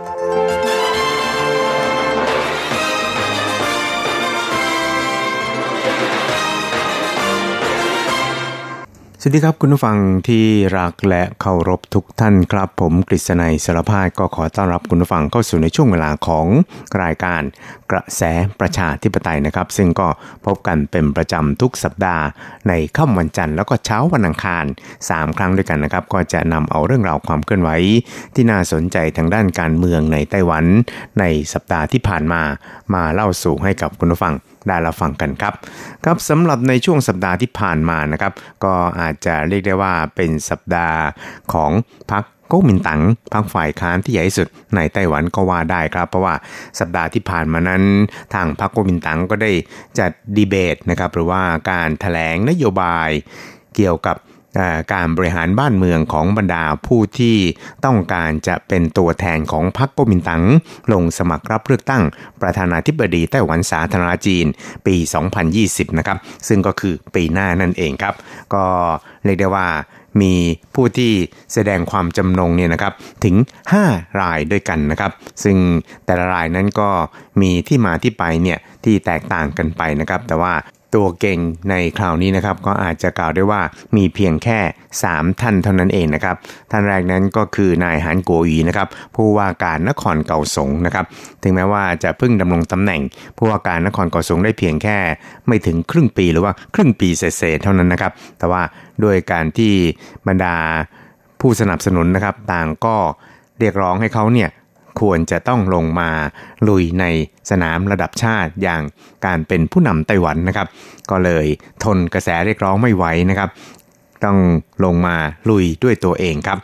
สวัสดีครับคุณผู้ฟังที่รักและเคารพทุกท่านครับ ผมกฤษณัยสารพาดก็ขอต้อนรับคุณผู้ฟังเข้าสู่ในช่วงเวลาของรายการกระแสประชาธิปไตยนะครับ ซึ่งก็พบกันเป็นประจำทุกสัปดาห์ ในค่ำวันจันทร์แล้วก็เช้าวันอังคาร 3 ครั้งด้วยกันนะครับ ก็จะนำเอาเรื่องราวความเคลื่อนไหวที่น่าสนใจทางด้านการเมืองในไต้หวัน ในสัปดาห์ที่ผ่านมามาเล่าสู่ให้กับคุณผู้ฟัง ได้รับฟังกันครับ ครับสำหรับในช่วงสัปดาห์ที่ผ่านมานะครับ ก็อาจจะเรียกได้ว่าเป็นสัปดาห์ของพรรคก๊กมินตั๋งพรรคฝ่ายค้านที่ใหญ่ที่สุดในไต้หวันก็ว่าได้ครับ เพราะว่าสัปดาห์ที่ผ่านมานั้น ทางพรรคก๊กมินตั๋งก็ได้จัดดีเบตนะครับหรือว่าการถแถลงนโยบายเกี่ยวกับ การบริหารบ้านเมืองของบรรดาผู้ที่ต้องการจะเป็นตัวแทนของพรรคก๊กมินตั๋งลงสมัครรับเลือกตั้ง ประธานาธิบดีไต้หวันสาธารณจีนปี 2020 นะครับ ซึ่งก็คือปีหน้านั่นเองครับ ก็เรียกได้ว่ามีผู้ที่แสดงความจำนงเนี่ยนะครับถึง 5 รายด้วยกันนะครับ ซึ่งแต่ละรายนั้นก็มีที่มาที่ไปเนี่ยที่แตกต่างกันไปนะครับ แต่ว่า ตัวเก่งในคราวนี้นะครับ ก็อาจจะกล่าวได้ว่ามีเพียงแค่ 3 ท่านเท่านั้นเองนะครับ ท่านแรกนั้นก็คือนายหานโกอีนะครับ ผู้ว่าการนครเก่าสงนะครับ ถึงแม้ว่าจะเพิ่งดำรงตำแหน่ง ผู้ว่าการนครเก่าสงได้เพียงแค่ ไม่ถึงครึ่งปีหรือว่าครึ่งปีเศษเท่านั้นนะครับ แต่ว่าด้วยการที่บรรดาผู้สนับสนุนนะครับ ต่างก็เรียกร้องให้เขาเนี่ย ควรจะต้องลงมาลุยในสนามระดับชาติอย่างการเป็นผู้นำไต้หวันนะครับ ก็เลยทนกระแสเรียกร้องไม่ไหวนะครับ ต้องลงมาลุยด้วยตัวเองครับ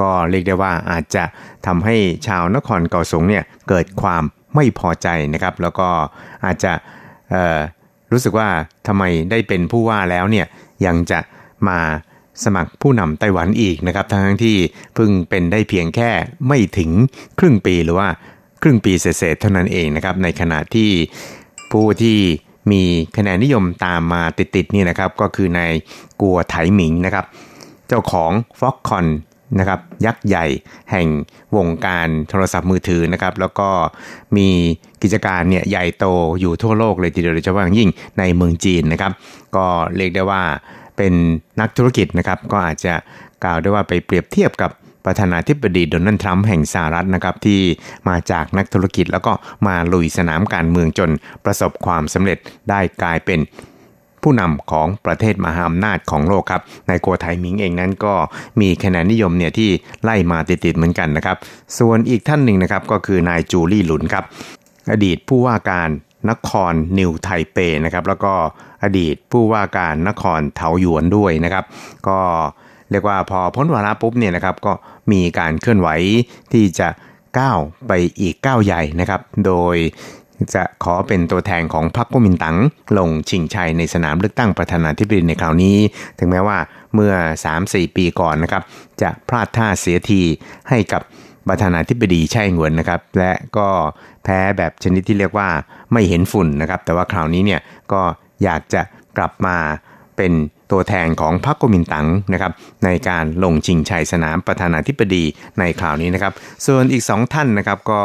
ก็เรียกได้ว่าอาจจะทำให้ชาวนครเกาสงเนี่ยเกิดความไม่พอใจนะครับ แล้วก็อาจจะรู้สึกว่าทำไมได้เป็นผู้ว่าแล้วเนี่ยยังจะมา สมัครผู้นำไต้หวันอีกนะครับทั้งที่เพิ่งเป็นได้เพียงแค่ไม่ถึงครึ่งปีหรือว่าครึ่งปีเศษๆเท่านั้นเองนะครับในขณะที่ผู้ที่มีคะแนนนิยมตามมาติดๆนี่นะครับก็คือนายกัวไถหมิงนะครับ เจ้าของ f o x c o n นะครับยักษ์ใหญ่แห่งวงการโทรศัพท์มือถือนะครับ แล้วก็มีกิจการเนี่ยใหญ่โตอยู่ทั่วโลกเลยทีเดียวโดยเฉพาะอย่างยิ่งในเมืองจีนนะครับ ก็เรียกได้ว่า เป็นนักธุรกิจนะครับ ก็อาจจะกล่าวได้ว่าไปเปรียบเทียบกับประธานาธิบดีโดนัลด์ทรัมป์แห่งสหรัฐนะครับที่มาจากนักธุรกิจแล้วก็มาลุยสนามการเมืองจนประสบความสำเร็จได้กลายเป็นผู้นำของประเทศมหาอำนาจของโลกครับนายกัวไถหมิงเองนั้นก็มีคะแนนนิยมเนี่ยที่ไล่มาติดๆเหมือนกันนะครับ ส่วนอีกท่านหนึ่งนะครับก็คือนายจูลี่หลุนครับ อดีตผู้ว่าการ นครนิวไทเปนะครับแล้วก็อดีตผู้ว่าการนครเถาหยวนด้วยนะครับ ก็เรียกว่าพอพ้นวาระปุ๊บเนี่ยนะครับก็มีการเคลื่อนไหวที่จะก้าวไปอีกก้าวใหญ่นะครับ โดยจะขอเป็นตัวแทนของพรรคก๊กมินตั๋งลงชิงชัยในสนามเลือกตั้งประธานาธิบดีในคราวนี้ ถึงแม้ว่าเมื่อ 3-4 ปีก่อนนะครับ จะพลาดท่าเสียทีให้กับประธานาธิบดีไช่เหวินนะครับ และก็ แพ้แบบชนิดที่เรียกว่าไม่เห็นฝุ่นนะครับ แต่ว่าคราวนี้เนี่ยก็อยากจะกลับมาเป็นตัวแทนของพรรคกมินตังนะครับในการลงชิงชัยสนามประธานาธิบดีในคราวนี้นะครับ ส่วนอีกสองท่านนะครับก็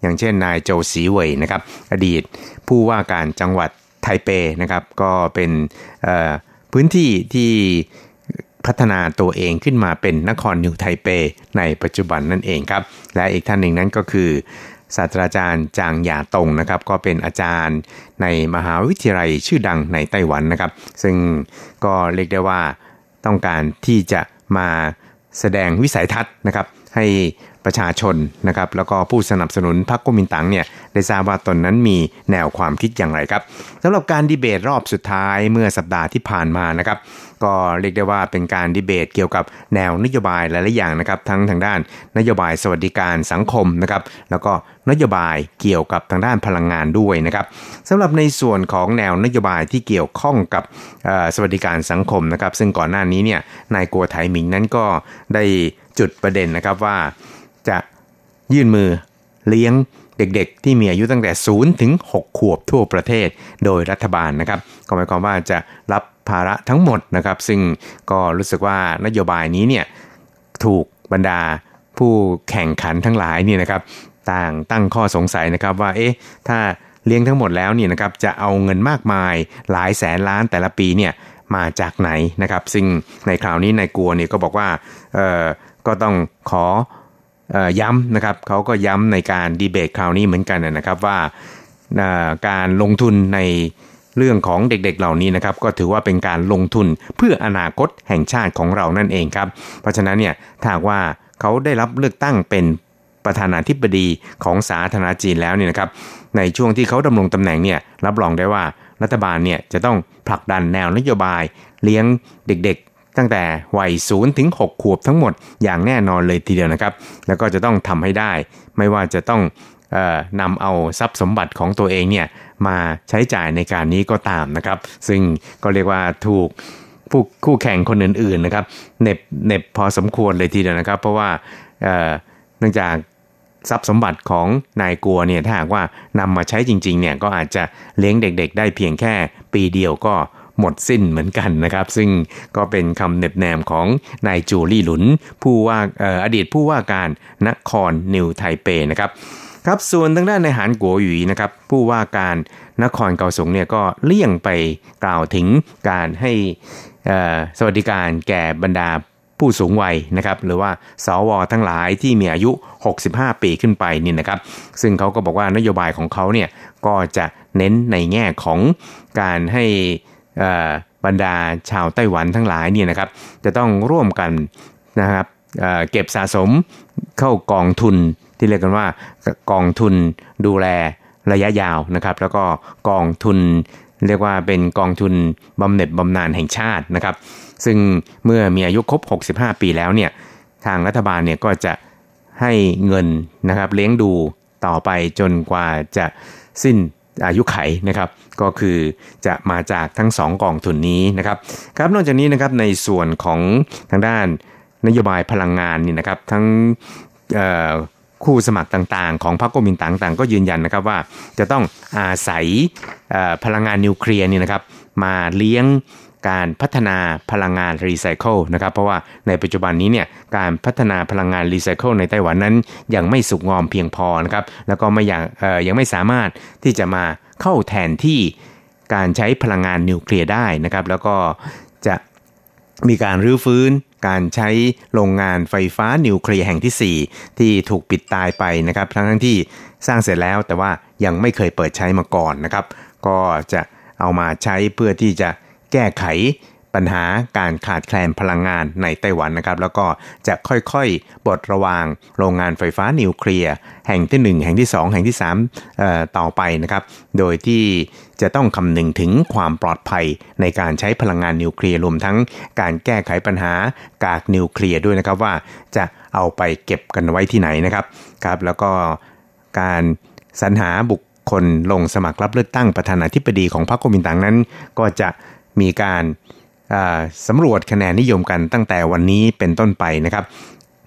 อย่างเช่นนายโจสีเวยนะครับอดีตผู้ว่าการจังหวัดไทเปนะครับก็เป็นพื้นที่ที่พัฒนาตัวเองขึ้นมาเป็นนครนิวไทเปในปัจจุบันนั่นเองครับ และอีกท่านหนึ่งนั้นก็คือ ศาสตราจารย์จางหยาตงนะครับก็เป็นอาจารย์ในมหาวิทยาลัยชื่อดังในไต้หวันนะครับ ซึ่งก็เรียกได้ว่าต้องการที่จะมาแสดงวิสัยทัศน์นะครับ ให้ ประชาชนนะครับแล้วก็ผู้สนับสนุนพรรคก๊กมินตังเนี่ยได้ทราบว่าตนนั้นมีแนวความคิดอย่างไรครับสำหรับการดีเบตรอบสุดท้ายเมื่อสัปดาห์ที่ผ่านมานะครับก็เรียกได้ว่าเป็นการดีเบตเกี่ยวกับแนวนโยบายหลายๆอย่างนะครับทั้งทางด้านนโยบายสวัสดิการสังคมนะครับแล้วก็นโยบายเกี่ยวกับทางด้านพลังงานด้วยนะครับสำหรับในส่วนของแนวนโยบายที่เกี่ยวข้องกับสวัสดิการสังคมนะครับซึ่งก่อนหน้านี้เนี่ยนายกัวไถหมิงนั้นก็ได้จุดประเด็นนะครับว่า จะยื่นมือเลี้ยงเด็กๆ ที่มีอายุตั้งแต่ 0 ถึง 6 ขวบทั่วประเทศโดยรัฐบาลนะครับก็หมายความว่าจะรับภาระทั้งหมดนะครับ ซึ่งก็รู้สึกว่านโยบายนี้เนี่ยถูกบรรดาผู้แข่งขันทั้งหลายเนี่ยนะครับ ต่างตั้งข้อสงสัยนะครับว่าเอ๊ะถ้าเลี้ยงทั้งหมดแล้วเนี่ยนะครับจะเอาเงินมากมายหลายแสนล้านแต่ละปีเนี่ยมาจากไหนนะครับ ซึ่งในคราวนี้นายกัวเนี่ยก็บอกว่าเออก็ต้องขอ ย้ำนะครับเขาก็ย้ำในการดีเบตคราวนี้เหมือนกันนะครับว่าการลงทุนในเรื่องของเด็กๆเหล่านี้นะครับ ก็ถือว่าเป็นการลงทุนเพื่ออนาคตแห่งชาติของเรานั่นเองครับ เพราะฉะนั้นเนี่ยถ้าว่าเขาได้รับเลือกตั้งเป็นประธานาธิบดีของสาธารณจีนแล้วเนี่ยนะครับ ในช่วงที่เขาดำรงตำแหน่งเนี่ยรับรองได้ว่ารัฐบาลเนี่ยจะต้องผลักดันแนวนโยบายเลี้ยงเด็ก ตั้งแต่วัยศูนย์ถึง6ขวบทั้งหมดอย่างแน่นอนเลยทีเดียวนะครับ แล้วก็จะต้องทำให้ได้ ไม่ว่าจะต้องออนำเอาทรัพย์สมบัติของตัวเองเนี่ยมาใช้จ่ายในการนี้ก็ตามนะครับ ซึ่งก็เรียกว่าถูกผู้คู่แข่งคนอื่นๆนะครับเน็บเน็บพอสมควรเลยทีเดียวนะครับ เพราะว่าเนื่องจากทรัพย์สมบัติของนายกัวเนี่ยถ้าหากว่านำมาใช้จริงๆเนี่ยก็อาจจะเลี้ยงเด็กๆ ได้เพียงแค่ปีเดียวก็ หมดสิ้นเหมือนกันนะครับ ซึ่งก็เป็นคำเน็บแนมของนายจูลี่หลุน ผู้ว่าอดีตผู้ว่าการนครนิวไทเปนะครับครับส่วนทางด้านในหานกัวหยีนะครับ ผู้ว่าการนครเกาสงเนี่ยก็เลี่ยงไปกล่าวถึงการให้สวัสดิการแก่บรรดาผู้สูงวัยนะครับหรือว่าสวทั้งหลายที่มีอายุ 65 ปีขึ้นไปนี่นะครับ ซึ่งเขาก็บอกว่านโยบายของเขาเนี่ยก็จะเน้นในแง่ของการให้ บรรดาชาวไต้หวันทั้งหลายเนี่ยนะครับ จะต้องร่วมกันนะครับเก็บสะสมเข้ากองทุนที่เรียกกันว่ากองทุนดูแลระยะยาวนะครับ แล้วก็กองทุนเรียกว่าเป็นกองทุนบำเหน็จบำนาญแห่งชาตินะครับ ซึ่งเมื่อมีอายุครบ 65 ปีแล้วเนี่ยทางรัฐบาลเนี่ยก็จะให้เงินนะครับเลี้ยงดูต่อไปจนกว่าจะสิ้น อายุไขนะครับก็คือจะมาจากทั้ง 2กองทุนนี้นะครับครับนอกจากนี้นะครับในส่วนของทางด้านนโยบายพลังงานนี่นะครับทั้งคู่สมัครต่างๆ ของพรรคก๊กมินตั๋งต่างก็ยืนยันนะครับว่าจะต้องอาศัยพลังงานนิวเคลียร์นี่นะครับมาเลี้ยง การพัฒนาพลังงานรีไซเคิลนะครับเพราะว่าในปัจจุบันนี้เนี่ยการพัฒนาพลังงานรีไซเคิลในไต้หวันนั้น ยังไม่สุกงอมเพียงพอนะครับแล้วก็ไม่อยังยังไม่สามารถที่จะมาเข้าแทนที่การใช้พลังงานนิวเคลียร์ได้นะครับแล้วก็จะมีการรื้อฟื้นการใช้โรงงานไฟฟ้านิวเคลียร์แห่งที่ 4 ที่ถูกปิดตายไปนะครับทั้งทั้งที่สร้างเสร็จแล้วแต่ว่ายังไม่เคยเปิดใช้มาก่อนนะครับ ก็จะเอามาใช้เพื่อที่จะ แก้ไขปัญหาการขาดแคลนพลังงานในไต้หวันนะครับ แล้วก็จะค่อยๆบดระวางโรงงานไฟฟ้านิวเคลียร์แห่งที่ 1 แห่งที่ 2 แห่งที่3ต่อไปนะครับ โดยที่จะต้องคำนึงถึงความปลอดภัยในการใช้พลังงานนิวเคลียร์รวมทั้งการแก้ไขปัญหากากนิวเคลียร์ด้วยนะครับว่าจะเอาไปเก็บกันไว้ที่ไหนนะครับครับ แล้วก็การสรรหาบุคคลลงสมัครรับเลือกตั้งประธานาธิบดีของพรรคกมินตังนั้น ก็จะ มีการสำรวจคะแนนนิยมกันตั้งแต่วันนี้เป็นต้นไปนะครับ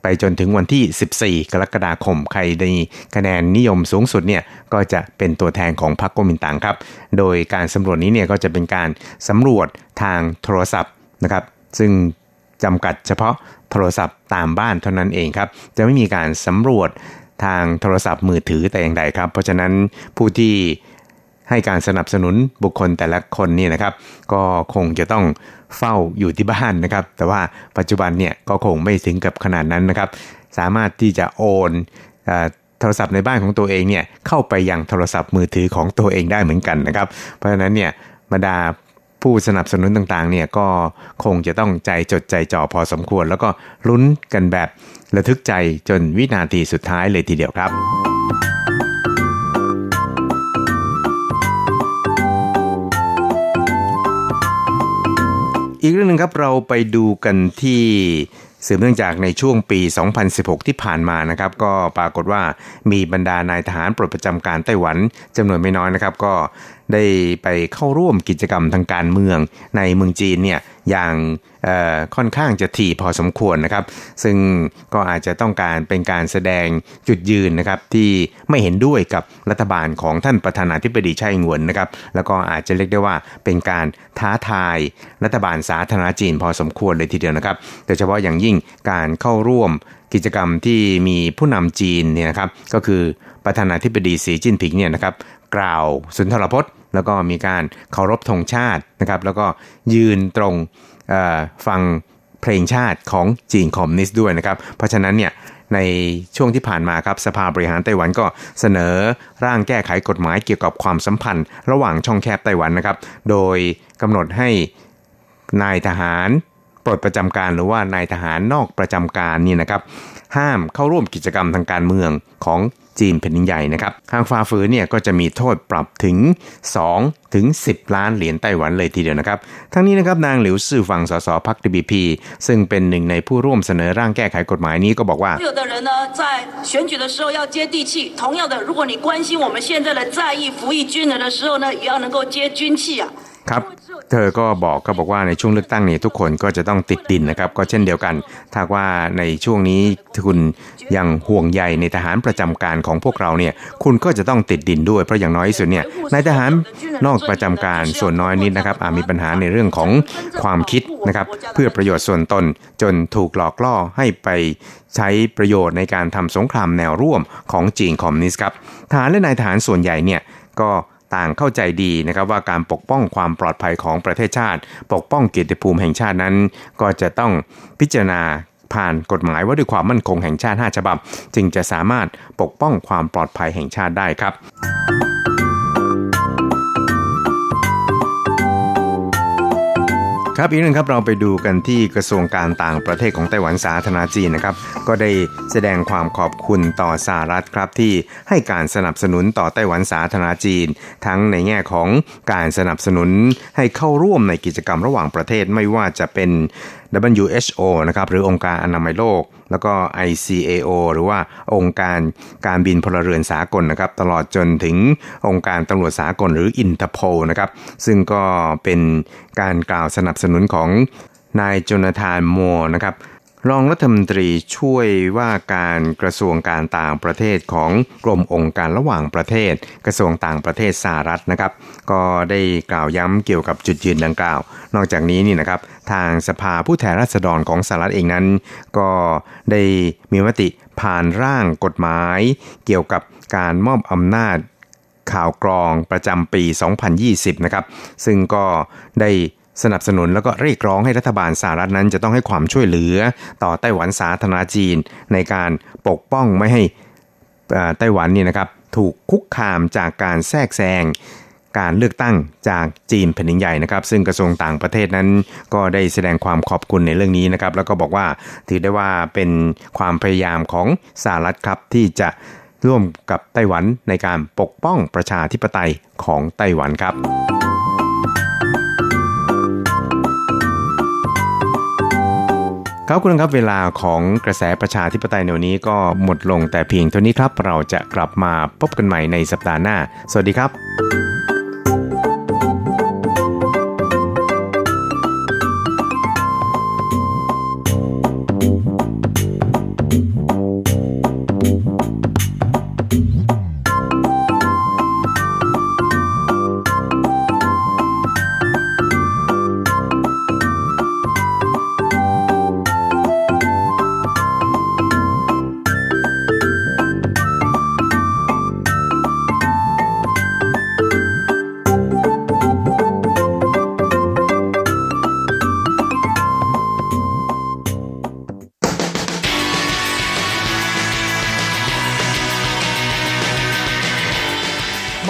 ไปจนถึงวันที่ 14 กรกฎาคมใครได้คะแนนนิยมสูงสุดเนี่ยก็จะเป็นตัวแทนของพรรคก๊กมินตั๋งครับ โดยการสำรวจนี้เนี่ยก็จะเป็นการสำรวจทางโทรศัพท์นะครับ ซึ่งจำกัดเฉพาะโทรศัพท์ตามบ้านเท่านั้นเองครับ จะไม่มีการสำรวจทางโทรศัพท์มือถือแต่อย่างใดครับ เพราะฉะนั้นผู้ที่ ให้การสนับสนุนบุคคลแต่ละคนนี่นะครับ ก็คงจะต้องเฝ้าอยู่ที่บ้านนะครับ แต่ว่าปัจจุบันเนี่ยก็คงไม่ถึงกับขนาดนั้นนะครับ สามารถที่จะโอนอ่อโทรศัพท์ในบ้านของตัวเองเนี่ยเข้าไปยังโทรศัพท์มือถือของตัวเองได้เหมือนกันนะครับ เพราะฉะนั้นเนี่ยบรรดาผู้สนับสนุนต่างๆเนี่ยก็คงจะต้องใจจดใจจ่อพอสมควร แล้วก็ลุ้นกันแบบระทึกใจจนวินาทีสุดท้ายเลยทีเดียวครับ อีกเรื่องหนึ่งครับเราไปดูกันที่สืบเนื่องจากในช่วงปี 2016 ที่ผ่านมานะครับ ก็ปรากฏว่ามีบรรดานายทหารปลดประจำการไต้หวันจำนวนไม่น้อยนะครับ ก็ ได้ไปเข้าร่วมกิจกรรมทางการเมืองในเมืองจีนเนี่ยอย่างเอ่อค่อนข้างจะถี่พอสมควรนะครับ ซึ่งก็อาจจะต้องการเป็นการแสดงจุดยืนนะครับที่ไม่เห็นด้วยกับรัฐบาลของท่านประธานาธิบดีไช่งเหวินนะครับ แล้วก็อาจจะเรียกได้ว่าเป็นการท้าทายรัฐบาลสาธารณจีนพอสมควรเลยทีเดียวนะครับ โดยเฉพาะอย่างยิ่งการเข้าร่วมกิจกรรมที่มีผู้นำจีนเนี่ยนะครับก็คือประธานาธิบดีสีจิ้นผิงเนี่ยนะครับกล่าวสุนทรพจน์ แล้วก็มีการเคารพธงชาตินะครับ แล้วก็ยืนตรงฟังเพลงชาติของจีนคอมมิวนิสต์ด้วยนะครับ เพราะฉะนั้นเนี่ยในช่วงที่ผ่านมาครับสภาบริหารไต้หวันก็เสนอร่างแก้ไขกฎหมายเกี่ยวกับความสัมพันธ์ ระหว่างช่องแคบไต้หวันนะครับ โดยกำหนดให้นายทหารปลดประจำการหรือว่านายทหารนอกประจำการนี่นะครับ ห้ามเข้าร่วมกิจกรรมทางการเมืองของ จีนแผ่นดินใหญ่นะครับหากฝ่าฝืนเนี่ยก็จะมีโทษปรับถึง 2 ถึง 10 ล้านเหรียญไต้หวันเลยทีเดียวนะครับ ทั้งนี้นะครับนางหลิวซื่อฝังสสพักดีบีพีซึ่งเป็นหนึ่งในผู้ร่วมเสนอร่างแก้ไขกฎหมายนี้ก็บอกว่า ครับ เธอก็บอกก็บอกว่าในช่วงเลือกตั้งนี้ทุกคนก็จะต้องติดดินนะครับ ก็เช่นเดียวกัน ถ้าว่าในช่วงนี้คุณยังห่วงใยในทหารประจำการของพวกเราเนี่ย คุณก็จะต้องติดดินด้วยเพราะอย่างน้อยสุดเนี่ยนายทหารนอกประจำการส่วนน้อยนิดนะครับอาจมีปัญหาในเรื่องของความคิดนะครับ เพื่อประโยชน์ส่วนตนจนถูกหลอกล่อให้ไปใช้ประโยชน์ในการทำสงครามแนวร่วมของจีนคอมมิวนิสต์ครับทหารและนายทหารส่วนใหญ่เนี่ยก็ ต่างเข้าใจดีนะครับว่าการปกป้องความปลอดภัยของประเทศชาติ ปกป้องเกียรติภูมิแห่งชาตินั้น ก็จะต้องพิจารณาผ่านกฎหมายว่าด้วยความมั่นคงแห่งชาติ 5 ฉบับ จึงจะสามารถปกป้องความปลอดภัยแห่งชาติได้ครับ ครับอีกหนึ่งครับเราไปดูกันที่กระทรวงการต่างประเทศของไต้หวันสาธารณจีนนะครับ ก็ได้แสดงความขอบคุณต่อสหรัฐครับที่ให้การสนับสนุนต่อไต้หวันสาธารณรัฐจีน ทั้งในแง่ของการสนับสนุนให้เข้าร่วมในกิจกรรมระหว่างประเทศไม่ว่าจะเป็น WHO นะครับหรือองค์การอนามัยโลก แล้วก็ ICAO หรือว่าองค์การการบินพลเรือนสากลนะครับ ตลอดจนถึงองค์การตำรวจสากลหรืออินเตอร์โพลนะครับ ซึ่งก็เป็นการกล่าวสนับสนุนของนายจนาธานโมนะครับ รองรัฐมนตรีช่วยว่าการกระทรวงการต่างประเทศของกรมองค์การระหว่างประเทศ กระทรวงต่างประเทศสหรัฐนะครับ ก็ได้กล่าวย้ำเกี่ยวกับจุดยืนดังกล่าว นอกจากนี้นี่นะครับทางสภาผู้แทนราษฎรของสหรัฐเองนั้น ก็ได้มีมติผ่านร่างกฎหมาย เกี่ยวกับการมอบอำนาจข่าวกรองประจำปี 2020 นะครับ ซึ่งก็ได้ สนับสนุนแล้วก็เรียกร้องให้รัฐบาลสหรัฐนั้นจะต้องให้ความช่วยเหลือต่อไต้หวันสาธารณจีน ในการปกป้องไม่ให้ไต้หวันนี่นะครับถูกคุกคามจากการแทรกแซงการเลือกตั้งจากจีนแผ่นดินใหญ่นะครับ ซึ่งกระทรวงต่างประเทศนั้น ก็ได้แสดงความขอบคุณในเรื่องนี้นะครับ แล้วก็บอกว่าถือได้ว่าเป็นความพยายามของสหรัฐครับที่จะร่วมกับไต้หวันในการปกป้องประชาธิปไตยของไต้หวันครับ ครับคุณครับเวลาของกระแสประชาธิปไตยในวันนี้ก็หมดลงแต่เพียงเท่านี้ครับ เราจะกลับมาพบกันใหม่ในสัปดาห์หน้า สวัสดีครับ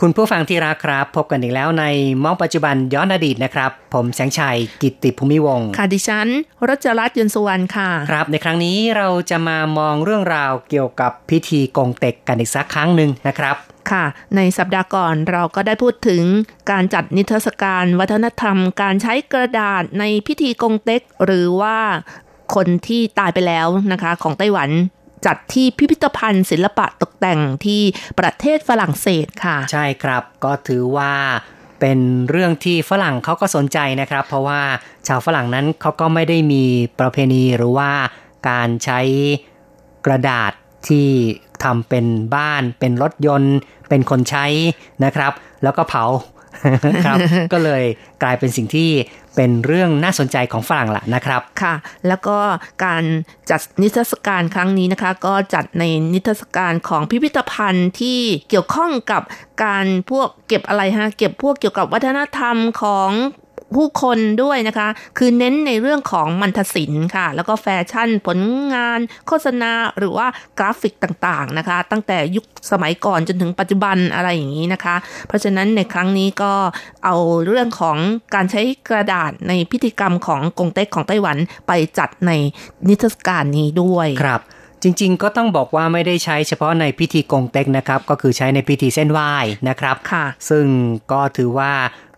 คุณผู้ฟังที่รักครับ พบกันอีกแล้วในมองปัจจุบันย้อนอดีตนะครับ ผมแสงชัยกิตติภูมิวงศ์ค่ะดิฉันรจรัสยนต์สุวรรณค่ะ ครับในครั้งนี้เราจะมามองเรื่องราวเกี่ยวกับพิธีกงเต็กกันอีกสักครั้งหนึ่งนะครับค่ะ ในสัปดาห์ก่อนเราก็ได้พูดถึงการจัดนิทรรศการวัฒนธรรม การใช้กระดาษในพิธีกงเต็ก หรือว่าคนที่ตายไปแล้วนะคะของไต้หวัน จัดที่พิพิธภัณฑ์ ศิลปะตกแต่งที่ประเทศฝรั่งเศสค่ะ ใช่ครับก็ถือว่าเป็นเรื่องที่ฝรั่งเขาก็สนใจนะครับ เพราะว่าชาวฝรั่งนั้นเขาก็ไม่ได้มีประเพณีหรือว่าการใช้กระดาษที่ทำเป็นบ้าน เป็นรถยนต์ เป็นคนใช้นะครับ แล้วก็เผา ครับ ก็เลยกลายเป็นสิ่งที่เป็นเรื่องน่าสนใจของฝรั่งละนะครับค่ะ แล้วก็การจัดนิทรรศการครั้งนี้นะคะ ก็จัดในนิทรรศการของพิพิธภัณฑ์ที่เกี่ยวข้องกับการพวกเก็บอะไรฮะเก็บพวกเกี่ยวกับวัฒนธรรมของ ผู้คนด้วยนะคะ คือเน้นในเรื่องของมันทศิลป์ค่ะ แล้วก็แฟชั่นผลงาน โฆษณาหรือว่ากราฟิกต่างๆนะคะ ตั้งแต่ยุคสมัยก่อนจนถึงปัจจุบันอะไรอย่างนี้นะคะ เพราะฉะนั้นในครั้งนี้ก็เอาเรื่องของการใช้กระดาษในพิธีกรรมของกงเต็กของไต้หวันไปจัดในนิทรรศการนี้ด้วยครับจริงๆ ก็ต้องบอกว่าไม่ได้ใช้เฉพาะในพิธีกงเต็กนะครับ ก็คือใช้ในพิธีเส้นไหว้นะครับ ค่ะ ซึ่งก็ถือว่า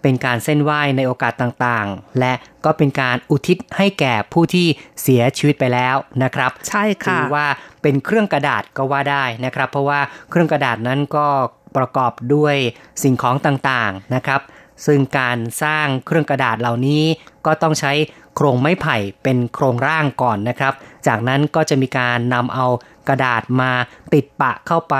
เป็นการเส้นไหว้ในโอกาสต่างๆ และก็เป็นการอุทิศให้แก่ผู้ที่เสียชีวิตไปแล้วนะครับ ใช่ค่ะถือว่าเป็นเครื่องกระดาษก็ว่าได้นะครับ เพราะว่าเครื่องกระดาษนั้นก็ประกอบด้วยสิ่งของต่างๆนะครับ ซึ่งการสร้างเครื่องกระดาษเหล่านี้ก็ต้องใช้โครงไม้ไผ่เป็นโครงร่างก่อนนะครับ จากนั้นก็จะมีการนำเอากระดาษมาติดปะเข้าไป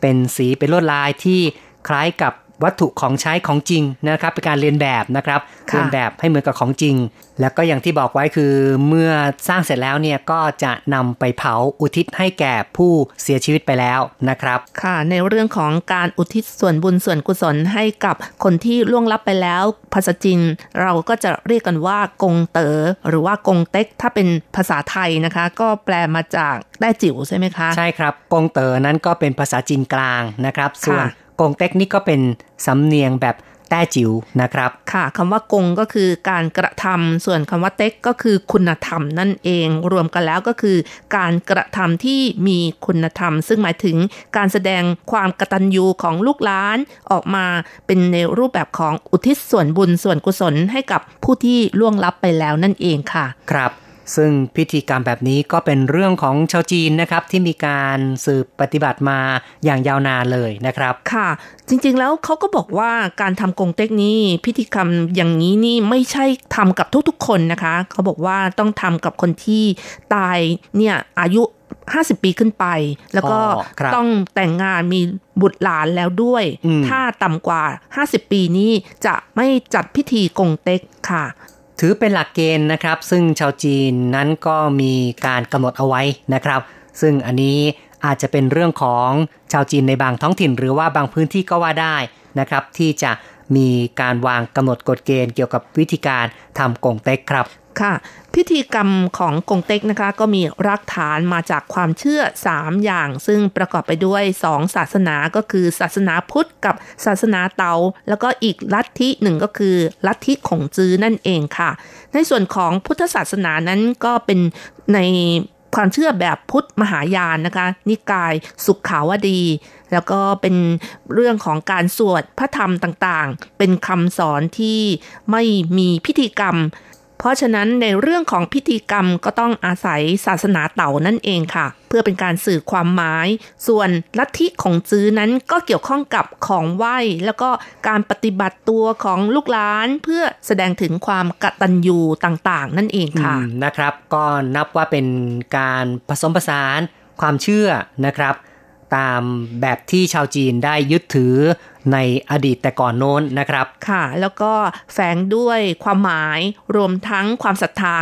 เป็นสีเป็นลวดลายที่คล้ายกับ วัตถุของใช้ของจริงนะครับเป็นการเรียนแบบนะครับค่ะเรียนแบบให้เหมือนกับของจริง แล้วก็อย่างที่บอกไว้คือเมื่อสร้างเสร็จแล้วเนี่ยก็จะนำไปเผาอุทิศให้แก่ผู้เสียชีวิตไปแล้วนะครับ ค่ะ ในเรื่องของการอุทิศส่วนบุญส่วนกุศลให้กับคนที่ล่วงลับไปแล้ว ภาษาจีนเราก็จะเรียกกันว่ากงเต๋อหรือว่ากงเต็กถ้าเป็นภาษาไทยนะคะ ก็แปลมาจากแต้จิ๋วใช่ไหมคะ ใช่ครับกงเต๋อนั้นก็เป็นภาษาจีนกลางนะครับ ส่วนค่ะ กงเต็กนี่ก็เป็นสำเนียงแบบแต้จิ๋วนะครับ ค่ะคำว่ากงก็คือการกระทำส่วนคำว่าเต็กก็คือคุณธรรมนั่นเอง รวมกันแล้วก็คือ การกระทำที่มีคุณธรรม ซึ่งหมายถึงการแสดงความกตัญญูของลูกหลานออกมาเป็นในรูปแบบของอุทิศส่วนบุญส่วนกุศลให้กับผู้ที่ล่วงลับไปแล้วนั่นเองค่ะ ครับ ซึ่งพิธีกรรมแบบนี้ก็เป็นเรื่องของชาวจีนนะครับที่มีการสืบปฏิบัติมาอย่างยาวนานเลยนะครับ ค่ะ จริงๆแล้วเขาก็บอกว่าการทำกงเต็กนี้พิธีกรรมอย่างนี้นี่ไม่ใช่ทำกับทุกๆคนนะคะ เขาบอกว่าต้องทำกับคนที่ตายเนี่ยอายุ50 ปีขึ้นไป แล้วก็อ๋อครับต้องแต่งงานมีบุตรหลานแล้วด้วยอืมถ้าต่ำกว่า 50 ปีนี้จะไม่จัดพิธีกงเต็กค่ะ ถือเป็นหลักเกณฑ์นะครับ ซึ่งชาวจีนนั้นก็มีการกำหนดเอาไว้นะครับ ซึ่งอันนี้อาจจะเป็นเรื่องของชาวจีนในบางท้องถิ่น หรือว่าบางพื้นที่ก็ว่าได้นะครับ ที่จะ มีการวางกำหนดกฎเกณฑ์เกี่ยวกับวิธีการทำกงเต็กครับค่ะพิธีกรรมของกงเต็กนะคะก็มีรากฐานมาจากความเชื่อ 3 อย่าง ซึ่งประกอบไปด้วย2ศาสนาก็คือศาสนาพุทธกับศาสนาเตา แล้วก็อีกลัทธิหนึ่งก็คือลัทธิของจื้อนั่นเองค่ะ ในส่วนของพุทธศาสนานั้นก็เป็นในความเชื่อแบบพุทธมหายานนะคะ นิกายสุขขาวดี แล้วก็เป็นเรื่องของการสวดพระธรรมต่างๆ เป็นคำสอนที่ไม่มีพิธีกรรม เพราะฉะนั้นในเรื่องของพิธีกรรมก็ต้องอาศัยศาสนาเต่านั่นเองค่ะ เพื่อเป็นการสื่อความหมาย ส่วนลัทธิของจื้อนั้นก็เกี่ยวข้องกับของไหว้ แล้วก็การปฏิบัติตัวของลูกหลาน เพื่อแสดงถึงความกตัญญูต่างๆ นั่นเองค่ะนะครับ ก็นับว่าเป็นการผสมผสานความเชื่อนะครับ ตามแบบที่ชาวจีนได้ยึดถือในอดีตแต่ก่อนโน้นนะครับ ค่ะ แล้วก็แฝงด้วยความหมายรวมทั้งความศรัทธา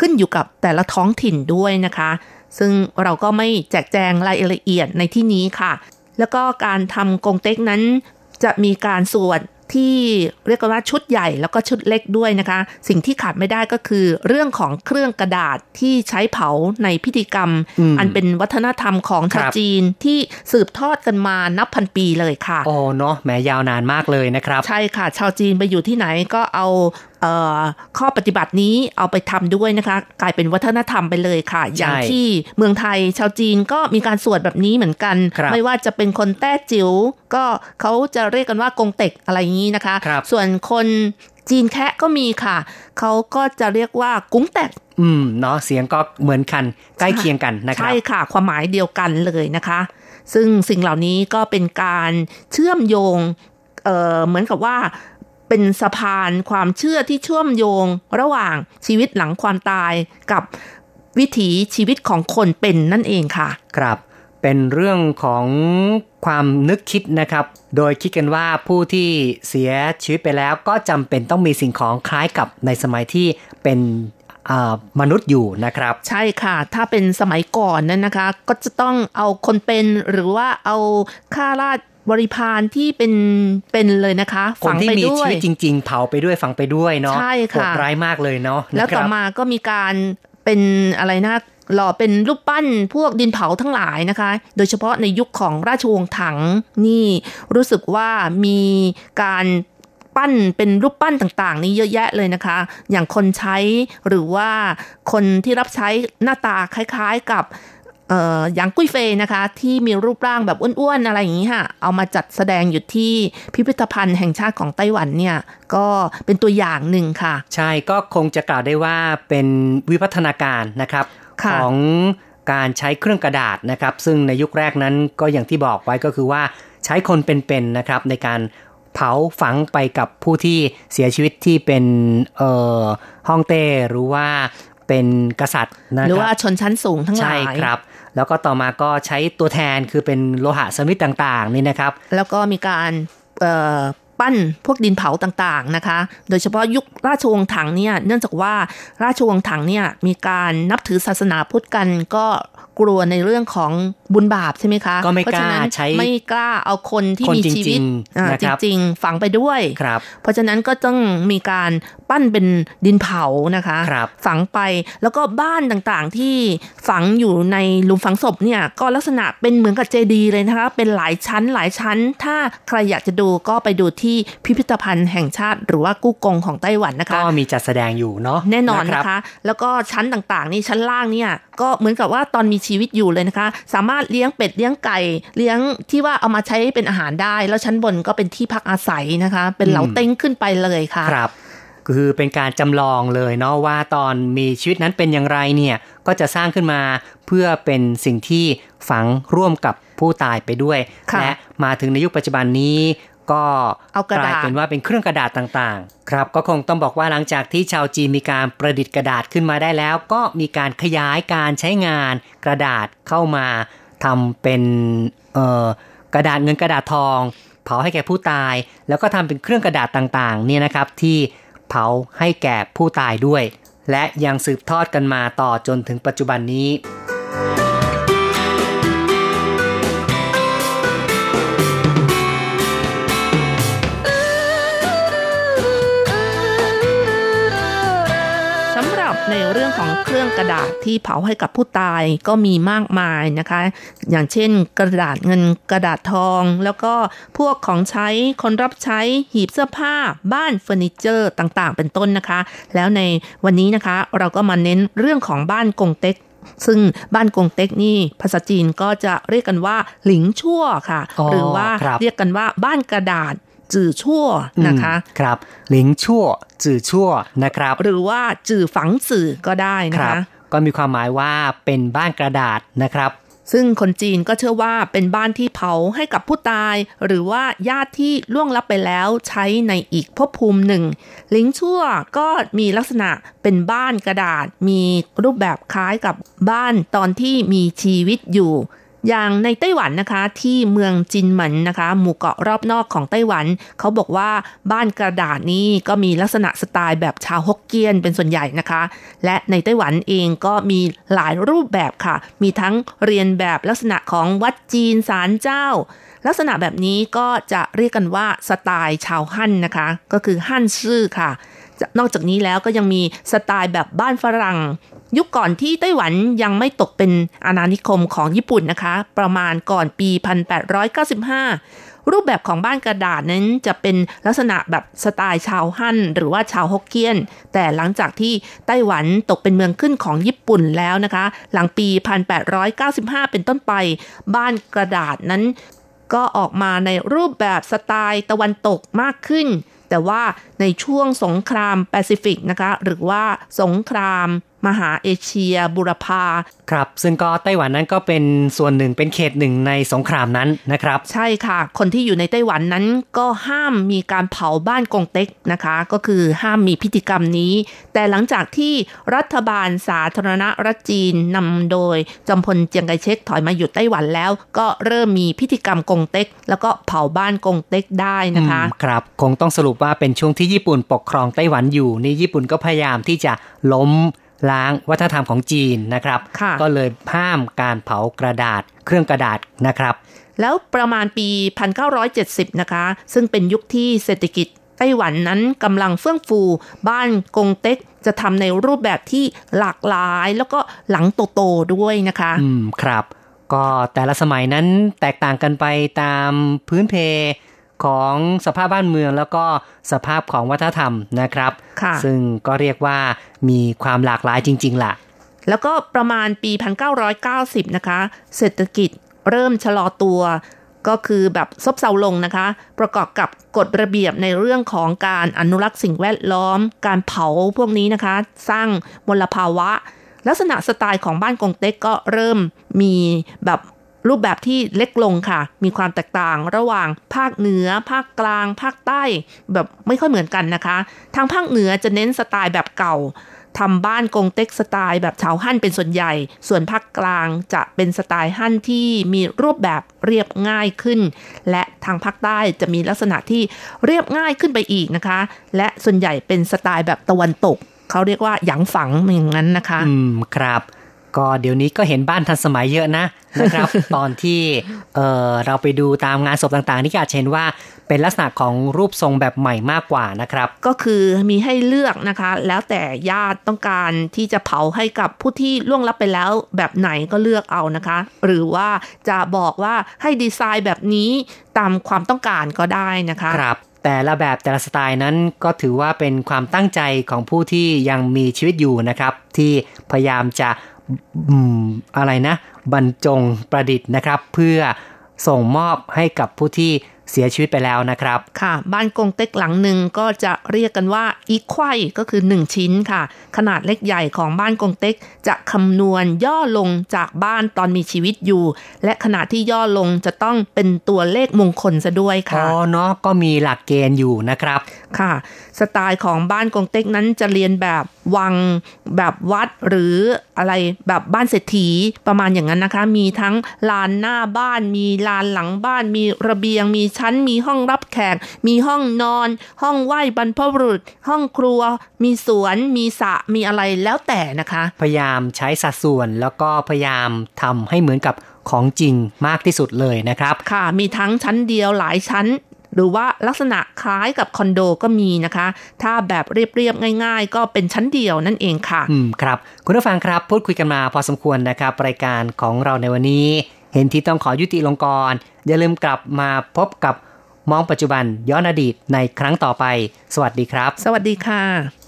ขึ้นอยู่กับแต่ละท้องถิ่นด้วยนะคะ ซึ่งเราก็ไม่แจกแจงรายละเอียดในที่นี้ค่ะ แล้วก็การทำกงเต็กนั้นจะมีการสวด ที่เรียกว่าชุดใหญ่แล้วก็ชุดเล็กด้วยนะคะ สิ่งที่ขาดไม่ได้ก็คือ เรื่องของเครื่องกระดาษที่ใช้เผาในพิธีกรรมอืมอันเป็นวัฒนธรรมของชาวครับจีนที่สืบทอดกันมานับพันปีเลยค่ะโอ้เนาะแหม้ยาวนานมากเลยนะครับ ใช่ค่ะ ชาวจีนไปอยู่ที่ไหนก็เอาเอ่อข้อปฏิบัตินี้เอาไปทำด้วยนะคะ กลายเป็นวัฒนธรรมไปเลยค่ะ อย่างที่เมืองไทยชาวจีนก็มีการสวดแบบนี้เหมือนกันครับไม่ว่าจะเป็นคนแต้จิ๋วก็เขาจะเรียกกันว่ากงเต็กอะไรอย่างนี้นะคะครับส่วนคนจีนแคะก็มีค่ะ เขาก็จะเรียกว่ากุ้งแตกอืมเนาะเสียงก็เหมือนกัน ใกล้เคียงกันนะครับ ใช่ค่ะ ความหมายเดียวกันเลยนะคะ ซึ่งสิ่งเหล่านี้ก็เป็นการเชื่อมโยงเอ่อเหมือนกับว่า เป็นสะพานความเชื่อที่เชื่อมโยง ระหว่างชีวิตหลังความตายกับวิถีชีวิตของคนเป็นนั่นเองค่ะ ครับเป็นเรื่องของความนึกคิดนะครับ โดยคิดกันว่าผู้ที่เสียชีวิตไปแล้วก็จำเป็นต้องมีสิ่งของคล้ายกับในสมัยที่เป็นอ่ามนุษย์อยู่นะครับ ใช่ค่ะ ถ้าเป็นสมัยก่อนนั้นนะคะ ก็จะต้องเอาคนเป็นหรือว่าเอาข้าราช บริพารที่เป็นเป็นเลยนะคะคนฝังที่ไปมีด้วชียวิตจริง ๆ เผาไปด้วยฝังไปด้วยเนาะใช่ค่ะโหดร้ายมากเลยเนาะแล้วนะคต่อรับมาก็มีการเป็นอะไรนะหล่อเป็นรูปปั้นพวกดินเผาทั้งหลายนะคะ โดยเฉพาะในยุคของราชวงศ์ถังนี่รู้สึกว่ามีการปั้นเป็นรูปปั้นต่างๆ นี่เยอะแยะเลยนะคะ อย่างคนใช้หรือว่าคนที่รับใช้หน้าตาคล้ายๆกับ เอ่อหยางกุ้ยเฟยนะคะ ที่มีรูปร่างแบบอ้วนๆอะไรอย่างนี้ค่ะ เอามาจัดแสดงอยู่ที่พิพิธภัณฑ์แห่งชาติของไต้หวันเนี่ย ก็เป็นตัวอย่างหนึ่งค่ะ ใช่ก็คงจะกล่าวได้ว่าเป็นวิวัฒนาการนะครับค่ะของการใช้เครื่องกระดาษนะครับ ซึ่งในยุคแรกนั้นก็อย่างที่บอกไว้ก็คือว่าใช้คนเป็นๆนะครับ ในการเผาฝังไปกับผู้ที่เสียชีวิตที่เป็นเอ่อฮ่องเต้หรือว่าเป็นกษัตริย์นะหรือคว่ารับชนชั้นสูงทั้งหลาใช่ยครับ แล้วก็ต่อมาก็ใช้ตัวแทนคือเป็นโลหะสมิธต่างๆนี่นะครับ แล้วก็มีการปั้นพวกดินเผาต่างๆนะคะ โดยเฉพาะยุคราชวงศ์ถังเนี่ย เนื่องจากว่าราชวงศ์ถังเนี่ยมีการนับถือศาสนาพุทธกันก็ กลัวในเรื่องของบุญบาปใช่ไหมคะก็ไม่เพราะฉะนั้นกล้าใช้ไม่กล้าเอาคนที่คนมีจริงๆชีวิตอ่านะจครับริงๆฝังไปด้วยครับ เพราะฉะนั้นก็ต้องมีการปั้นเป็นดินเผานะคะครับฝังไปแล้วก็บ้านต่างๆที่ฝังอยู่ในหลุมฝังศพเนี่ยก็ลักษณะเป็นเหมือนกับเจดีย์เลยนะคะ เป็นหลายชั้นหลายชั้น ถ้าใครอยากจะดูก็ไปดูที่พิพิธภัณฑ์แห่งชาติหรือว่ากู้กงของไต้หวันนะคะ ก็มีจัดแสดงอยู่เนาะแน่นอนรับนะคะ แล้วก็ชั้นต่างๆ นี่ชั้นล่างเนี่ยก็เหมือนกับว่าตอนมีชีวิตอยู่เลยนะคะ สามารถเลี้ยงเป็ดเลี้ยงไก่ เลี้ยงที่ว่าเอามาใช้เป็นอาหารได้ แล้วชั้นบนก็เป็นที่พักอาศัยนะคะ เป็นเหลาเต็งขึ้นไปเลยค่ะครับคือเป็นการจำลองเลยเนาะว่าตอนมีชีวิตนั้นเป็นอย่างไรเนี่ยก็จะสร้างขึ้นมาเพื่อเป็นสิ่งที่ฝังร่วมกับผู้ตายไปด้วยค่ะและมาถึงในยุคปัจจุบันนี้ ก็เอากระดาษลายเป็นว่าเป็นเครื่องกระดาษต่างๆ ครับ ก็คงต้องบอกว่าหลังจากที่ชาวจีนมีการประดิษฐ์กระดาษขึ้นมาได้แล้ว ก็มีการขยายการใช้งานกระดาษเข้ามาทำเป็นเอ่อกระดาษเงินกระดาษทอง เผาให้แก่ผู้ตาย แล้วก็ทำเป็นเครื่องกระดาษต่างๆเนี่ยนะครับที่เผาให้แก่ผู้ตายด้วย และยังสืบทอดกันมาต่อจนถึงปัจจุบันนี้ รื่องของเครื่องกระดาษที่เผาให้กับผู้ตายก็มีมากมายนะคะ อย่างเช่น กระดาษเงินกระดาษทอง แล้วก็พวกของใช้คนรับใช้หีบเสื้อผ้า บ้านเฟอร์นิเจอร์ต่างๆ เป็นต้นนะคะ แล้วในวันนี้นะคะเราก็มาเน้นเรื่องของบ้านกงเต็กซึ่งบ้านกงเต็กนี่ภาษาจีนก็จะเรียกกันว่าหลิงชั่วค่ะอ๋อหรือว่าครับเรียกกันว่าบ้านกระดาษ จื่อชั่วนะคะครับหลิงชั่วจื่อชั่วนะครับ หรือว่าจื่อฝังสื่อก็ได้นะครัคะบก็มีความหมายว่าเป็นบ้านกระดาษนะครับ ซึ่งคนจีนก็เชื่อว่าเป็นบ้านที่เผาให้กับผู้ตาย หรือว่าญาติที่ล่วงลับไปแล้วใช้ในอีกภพภูมิหนึ่ง ลิงชั่วก็มีลักษณะเป็นบ้านกระดาษ มีรูปแบบคล้ายกับบ้านตอนที่มีชีวิตอยู่ อย่างในไต้หวันนะคะที่เมืองจินเหมินนะคะ หมู่เกาะรอบนอกของไต้หวัน เขาบอกว่าบ้านกระดาษนี้ก็มีลักษณะสไตล์แบบชาวฮกเกี้ยนเป็นส่วนใหญ่นะคะ และในไต้หวันเองก็มีหลายรูปแบบค่ะ มีทั้งเรียนแบบลักษณะของวัดจีนศาลเจ้า ลักษณะแบบนี้ก็จะเรียกกันว่าสไตล์ชาวฮั่นนะคะ ก็คือฮั่นซื่อค่ะนอกจากนี้แล้วก็ยังมีสไตล์แบบบ้านฝรั่ง ยุคก่อนที่ไต้หวันยังไม่ตกเป็นอาณานิคมของญี่ปุ่นนะคะ ประมาณก่อนปี 1895 รูปแบบของบ้านกระดาษนั้นจะเป็นลักษณะแบบสไตล์ชาวฮั่นหรือว่าชาวฮกเกี้ยน แต่หลังจากที่ไต้หวันตกเป็นเมืองขึ้นของญี่ปุ่นแล้วนะคะ หลังปี 1895 เป็นต้นไป บ้านกระดาษนั้นก็ออกมาในรูปแบบสไตล์ตะวันตกมากขึ้น แต่ว่าในช่วงสงครามแปซิฟิกนะคะ หรือว่าสงคราม มหาเอเชีย บุรพาครับ ซึ่งก็ไต้หวันนั้นก็เป็นส่วนหนึ่งเป็นเขตหนึ่งในสงครามนั้นนะครับ ใช่ค่ะ คนที่อยู่ในไต้หวันนั้นก็ห้ามมีการเผาบ้านกงเต็กนะคะ ก็คือห้ามมีพิธีกรรมนี้ แต่หลังจากที่รัฐบาลสาธารณรัฐจีนนำโดยจอมพลเจียงไคเชกถอยมาอยู่ไต้หวันแล้ว ก็เริ่มมีพิธีกรรมกงเต็ก แล้วก็เผาบ้านกงเต็กได้นะคะอืมครับคงต้องสรุปว่าเป็นช่วงที่ญี่ปุ่นปกครองไต้หวันอยู่นี่ญี่ปุ่นก็พยายามที่จะล้ม ล้างวัฒนธรรมของจีนนะครับค่ะก็เลยห้ามการเผากระดาษเครื่องกระดาษนะครับ แล้วประมาณปี 1970 นะคะ ซึ่งเป็นยุคที่เศรษฐกิจไต้หวันนั้นกำลังเฟื่องฟู บ้านกงเต็กจะทำในรูปแบบที่หลากหลายแล้วก็หลังโตๆด้วยนะคะ อืมครับ ก็แต่ละสมัยนั้นแตกต่างกันไปตามพื้นเพ ของสภาพบ้านเมืองแล้วก็สภาพของวัฒนธรรมนะครับค่ะซึ่งก็เรียกว่ามีความหลากหลายจริงๆล่ะ แล้วก็ประมาณปี 1990 นะคะ เศรษฐกิจเริ่มชะลอตัวก็คือแบบซบเซาลงนะคะ ประกอบกับกฎระเบียบในเรื่องของการอนุรักษ์สิ่งแวดล้อม การเผาพวกนี้นะคะ สร้างมลภาวะ ลักษณะสไตล์ของบ้านกงเต็กก็เริ่มมีแบบ รูปแบบที่เล็กลงค่ะ มีความแตกต่างระหว่างภาคเหนือ ภาคกลาง ภาคใต้ แบบไม่ค่อยเหมือนกันนะคะ ทางภาคเหนือจะเน้นสไตล์แบบเก่าทำบ้านกงเต็กสไตล์แบบชาวฮั่นเป็นส่วนใหญ่ ส่วนภาคกลางจะเป็นสไตล์ฮั่นที่มีรูปแบบเรียบง่ายขึ้น และทางภาคใต้จะมีลักษณะที่เรียบง่ายขึ้นไปอีกนะคะ และส่วนใหญ่เป็นสไตล์แบบตะวันตก เขาเรียกว่าหยางฝังอย่างนั้นนะคะ อืม ครับ ก็เดี๋ยวนี้ก็เห็นบ้านทันสมัยเยอะนะนะครับ ตอนที่เออเราไปดูตามงานศพต่างๆ นี่ก็อาจจะเห็นว่าเป็นลักษณะของรูปทรงแบบใหม่มากกว่านะครับ ก็คือมีให้เลือกนะคะ แล้วแต่ญาติต้องการที่จะเผาให้กับผู้ที่ล่วงลับไปแล้วแบบไหนก็เลือกเอานะคะ หรือว่าจะบอกว่าให้ดีไซน์แบบนี้ตามความต้องการก็ได้นะคะครับแต่ละแบบแต่ละสไตล์นั้นก็ถือว่าเป็นความตั้งใจของผู้ที่ยังมีชีวิตอยู่นะครับ ที่พยายามจะ อืมอะไรนะ บรรจงประดิษฐ์นะครับ เพื่อส่งมอบให้กับผู้ที่เสียชีวิตไปแล้วนะครับ ค่ะ บ้านกงเต็กหลังหนึ่งก็จะเรียกกันว่าอีควายก็คือ 1 ชิ้นค่ะ ขนาดเล็กใหญ่ของบ้านกงเต็ก จะคำนวณย่อลงจากบ้านตอนมีชีวิตอยู่ และขนาดที่ย่อลงจะต้องเป็นตัวเลขมงคลซะด้วยอ๋ค่ะอเนาะก็มีหลักเกณฑ์อยู่นะครับ ค่ะ สไตล์ของบ้านกงเต็กนั้นจะเรียนแบบวังแบบวัดหรืออะไรแบบบ้านเศรษฐีประมาณอย่างนั้นนะคะ มีทั้งลานหน้าบ้าน มีลานหลังบ้าน มีระเบียง มีชั้น มีห้องรับแขก มีห้องนอน ห้องไหว้บรรพบุรุษ ห้องครัว มีสวน มีสระมีอะไรแล้วแต่นะคะ พยายามใช้สัดส่วนแล้วก็พยายามทำให้เหมือนกับของจริงมากที่สุดเลยนะครับ ค่ะ มีทั้งชั้นเดียวหลายชั้น หรือว่าลักษณะคล้ายกับคอนโดก็มีนะคะ ถ้าแบบเรียบๆง่าย ๆ ก็เป็นชั้นเดียวนั่นเองค่ะอืมครับ คุณผู้ฟังครับ พูดคุยกันมาพอสมควรนะครับ รายการของเราในวันนี้ เห็นที่ต้องขอยุติลงกรอย่าลืมกลับมาพบกับมองปัจจุบันย้อนอดีตในครั้งต่อไป สวัสดีครับ สวัสดีค่ะ